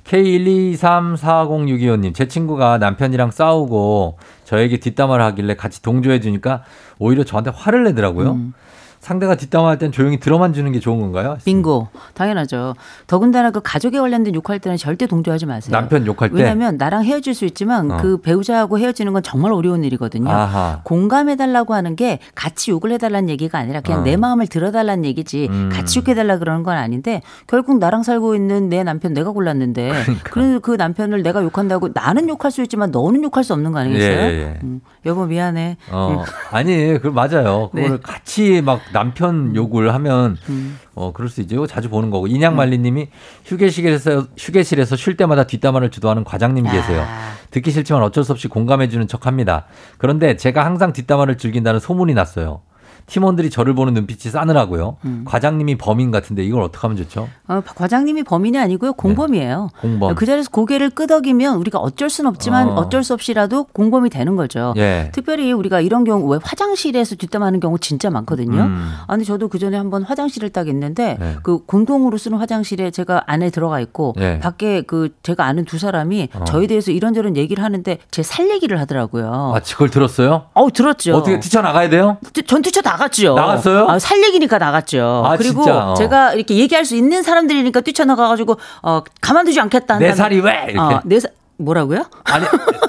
K1234062호님, 제 친구가 남편이랑 싸우고 저에게 뒷담화를 하길래 같이 동조해 주니까 오히려 저한테 화를 내더라고요. 음. 상대가 뒷담화할 땐 조용히 들어만 주는 게 좋은 건가요? 빙고. 당연하죠. 더군다나 그 가족에 관련된 욕할 때는 절대 동조하지 마세요. 남편 욕할 때? 왜냐하면 나랑 헤어질 수 있지만 어. 그 배우자하고 헤어지는 건 정말 어려운 일이거든요. 아하. 공감해달라고 하는 게 같이 욕을 해달라는 얘기가 아니라 그냥 어. 내 마음을 들어달라는 얘기지 음. 같이 욕해달라 그러는 건 아닌데 결국 나랑 살고 있는 내 남편 내가 골랐는데 그러니까. 그그 남편을 내가 욕한다고 나는 욕할 수 있지만 너는 욕할 수 없는 거 아니겠어요? 예, 예, 예. 음, 여보 미안해. 어, 아니, 그 맞아요. 그걸 네. 같이 막 남편 욕을 하면 음. 어, 그럴 수 있죠. 자주 보는 거고. 인양말리 님이 휴게실에서 휴게실에서 쉴 때마다 뒷담화를 주도하는 계세요. 아. 듣기 싫지만 어쩔 수 없이 공감해 주는 척합니다. 그런데 제가 항상 뒷담화를 즐긴다는 소문이 났어요. 팀원들이 저를 보는 눈빛이 싸늘하고요. 음. 과장님이 범인 같은데 이걸 어떻게 하면 좋죠? 어, 과장님이 범인이 아니고요 공범이에요. 네. 공범. 그 자리에서 고개를 끄덕이면 우리가 어쩔 수는 없지만 어. 어. 쩔수 없이라도 공범이 되는 거죠. 예. 특별히 우리가 이런 경우 왜 화장실에서 뒷담하는 경우 진짜 많거든요. 음. 아, 근데 저도 그 전에 한번 화장실을 딱 있는데 네. 그 공동으로 쓰는 화장실에 제가 안에 들어가 있고 네. 밖에 그 제가 아는 두 사람이 어. 저에 대해서 이런저런 얘기를 하는데 제 살 얘기를 하더라고요. 아, 그걸 들었어요? 어우 들었죠. 어떻게 뛰쳐 나가야 돼요? 전 뛰쳐 나 갔죠. 나갔어요? 아, 살 얘기니까 나갔죠. 아, 그리고 진짜? 어. 제가 이렇게 얘기할 수 있는 사람들이니까 뛰쳐나가가지고 어, 가만두지 않겠다. 내 살이 왜? 이렇게. 어, 내 살. 뭐라고요? 아니,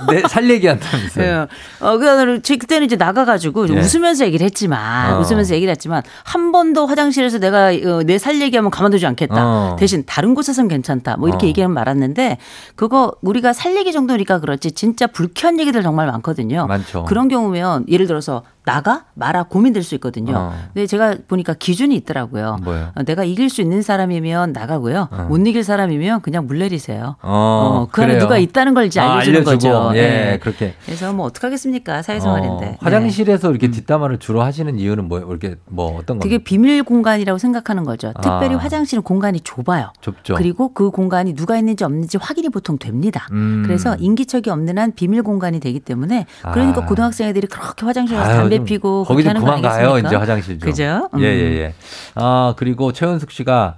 내 살 얘기한다면서요. (laughs) 예. 어, 그, 제 그때는 이제 나가가지고 좀 예. 웃으면서 얘기를 했지만, 어. 웃으면서 얘기를 했지만, 한 번도 화장실에서 내가 어, 내살 얘기하면 가만두지 않겠다. 어. 대신 다른 곳에선 괜찮다. 뭐 이렇게 어. 얘기하면 말았는데, 그거 우리가 살 얘기 정도니까 그렇지, 진짜 불쾌한 얘기들 정말 많거든요. 많죠. 그런 경우면 예를 들어서 나가? 말아? 고민될 수 있거든요. 어. 근데 제가 보니까 기준이 있더라고요. 뭐예요? 어, 내가 이길 수 있는 사람이면 나가고요. 어. 못 이길 사람이면 그냥 물 내리세요. 어, 어, 그 안에. 누가 있다는 걸 이제 아, 알려주는 알려주고, 거죠. 예, 네. 그렇게. 그래서 뭐 어떡하겠습니까 사회생활인데. 어, 네. 화장실에서 이렇게 뒷담화를 주로 하시는 이유는 뭐예요? 이렇게 뭐 어떤 거? 그게 비밀 공간이라고 생각하는 거죠. 특별히 아. 화장실은 공간이 좁아요. 좁죠. 그리고 그 공간이 누가 있는지 없는지 확인이 보통 됩니다. 음. 그래서 인기척이 없는 한 비밀 공간이 되기 때문에 그러니까 아. 고등학생 애들이 그렇게 화장실 가서 담배 좀 피고 거기 좀 그만 가요? 이제 화장실 좀. 그죠? 음. 예예예. 아 그리고 최은숙 씨가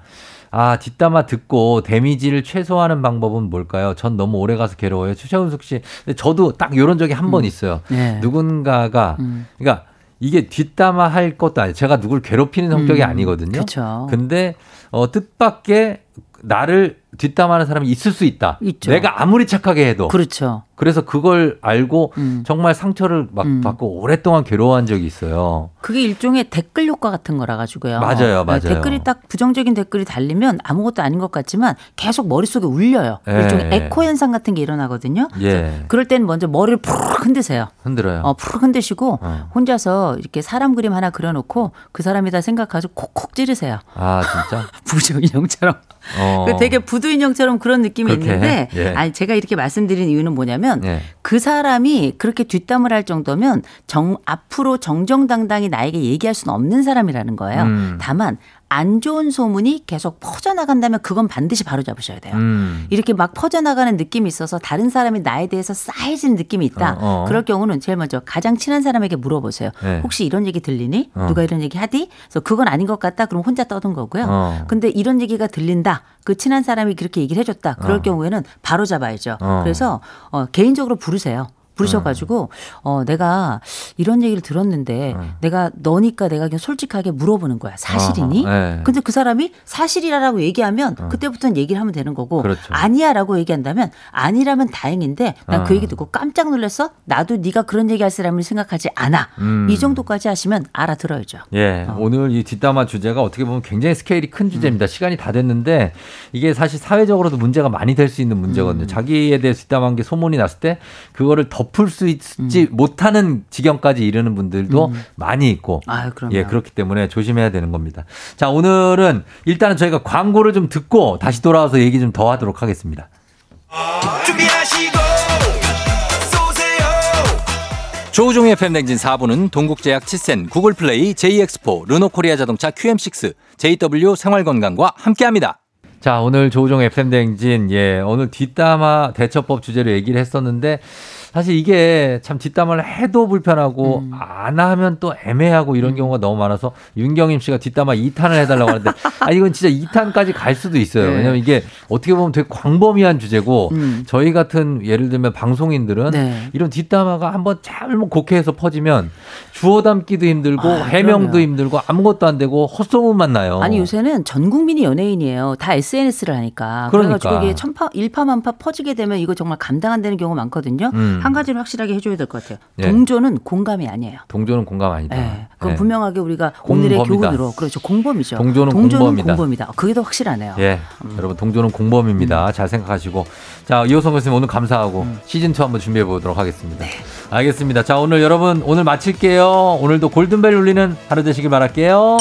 아 뒷담화 듣고 데미지를 최소화하는 방법은 뭘까요? 전 너무 오래 가서 괴로워요. 최은숙 씨. 근데 저도 딱 이런 적이 한번 있어요. 네. 누군가가 음. 그러니까 이게 뒷담화 할 것도 아니에요. 제가 누굴 괴롭히는 성격이 음, 아니거든요. 그쵸. 근데 어 뜻밖의 나를 뒷담화하는 사람이 있을 수 있다. 있죠. 내가 아무리 착하게 해도. 그렇죠. 그래서 그걸 알고 음. 정말 상처를 막 음. 받고 오랫동안 괴로워한 적이 있어요. 그게 일종의 댓글 효과 같은 거라 가지고요. 맞아요, 맞아요. 댓글이 딱 부정적인 댓글이 달리면 아무것도 아닌 것 같지만 계속 머릿속에 울려요. 예. 일종의 에코 현상 같은 게 일어나거든요. 예. 그럴 때는 먼저 머리를 푹 흔드세요. 흔들어요. 어, 푹 흔드시고 어. 혼자서 이렇게 사람 그림 하나 그려놓고 그 사람이다 생각하고 콕콕 찌르세요. 아 진짜? (laughs) 부정 인형처럼. 어. 그 되게 부두 인형처럼 그런 느낌이 그렇게 있는데, 해? 예. 아니 제가 이렇게 말씀드린 이유는 뭐냐면 예. 그 사람이 그렇게 뒷담을 할 정도면 정 앞으로 정정당당히 나에게 얘기할 수는 없는 사람이라는 거예요. 음. 다만 안 좋은 소문이 계속 퍼져나간다면 그건 반드시 바로 잡으셔야 돼요. 음. 이렇게 막 퍼져나가는 느낌이 있어서 다른 사람이 나에 대해서 쌓여지는 느낌이 있다. 어, 어. 그럴 경우는 제일 먼저 가장 친한 사람에게 물어보세요. 네. 혹시 이런 얘기 들리니? 어. 누가 이런 얘기 하디? 그래서 그건 아닌 것 같다. 그럼 혼자 떠든 거고요. 어. 근데 이런 얘기가 들린다. 그 친한 사람이 그렇게 얘기를 해줬다. 그럴 어. 경우에는 바로 잡아야죠. 어. 그래서 어, 개인적으로 부르세요. 부르셔가지고 어 내가 이런 얘기를 들었는데 내가 너니까 내가 그냥 솔직하게 물어보는 거야 사실이니? 아하, 네. 근데 그 사람이 사실이라고 얘기하면 그때부터는 얘기를 하면 되는 거고 그렇죠. 아니야라고 얘기한다면 아니라면 다행인데 난그 어. 얘기 듣고 깜짝 놀랐어. 나도 네가 그런 얘기할 사람을 생각하지 않아. 음. 이 정도까지 하시면 알아들어야죠. 예, 어. 오늘 이 뒷담화 주제가 어떻게 보면 굉장히 스케일이 큰 음. 주제입니다. 시간이 다 됐는데 이게 사실 사회적으로도 문제가 많이 될 수 있는 음. 문제거든요. 자기에 대해 뒷담한 게 소문이 났을 때 그거를 덮을 수 있지 음. 못하는 지경까지 이르는 분들도 많이 있고 아유, 그럼요. 예, 그렇기 때문에 조심해야 되는 겁니다. 자, 오늘은 일단은 저희가 광고를 좀 듣고 다시 돌아와서 얘기 좀 더 하도록 하겠습니다. 준비하시고 쏘세요 조우종의 FM 댕진 4부는 동국제약 치센, 구글플레이, JX포, 르노코리아 자동차 QM6, JW 생활건강과 함께합니다. 자, 오늘 조우종 FM 대행진, 예, 오늘 뒷담화 대처법 주제로 얘기를 했었는데, 사실 이게 참 뒷담화를 해도 불편하고, 안 하면 또 애매하고 이런 경우가 너무 많아서, 윤경임 씨가 뒷담화 2탄을 해달라고 하는데, 아, 이건 진짜 2탄까지 갈 수도 있어요. 네. 왜냐면 이게 어떻게 보면 되게 광범위한 주제고, 음. 저희 같은 예를 들면 방송인들은 네. 이런 뒷담화가 한번 잘못 곡해해서 퍼지면, 주워 담기도 힘들고, 아, 해명도 그럼요. 힘들고, 아무것도 안 되고, 헛소문만 나요. 아니 요새는 전 국민이 연예인이에요. 다 SNS를 하니까. 그러니까. 그래가지고 이게 천파 일파만파 퍼지게 되면 이거 정말 감당 안 되는 경우가 많거든요. 음. 한 가지는 확실하게 해줘야 될 것 같아요. 예. 동조는 공감이 아니에요. 동조는 공감 아니다. 예. 그건 예. 분명하게 우리가 오늘의 공범이다. 교훈으로 그렇죠. 공범이죠. 동조는 공범이다. 공범이다. 그게 더 확실하네요. 예, 여러분 동조는 공범입니다. 잘 생각하시고 자 이호성 교수님 오늘 감사하고 시즌 2 한번 준비해 보도록 하겠습니다. 알겠습니다. 자 오늘 여러분 오늘 마칠게요. 오늘도 골든벨 울리는 하루 되시길 바랄게요.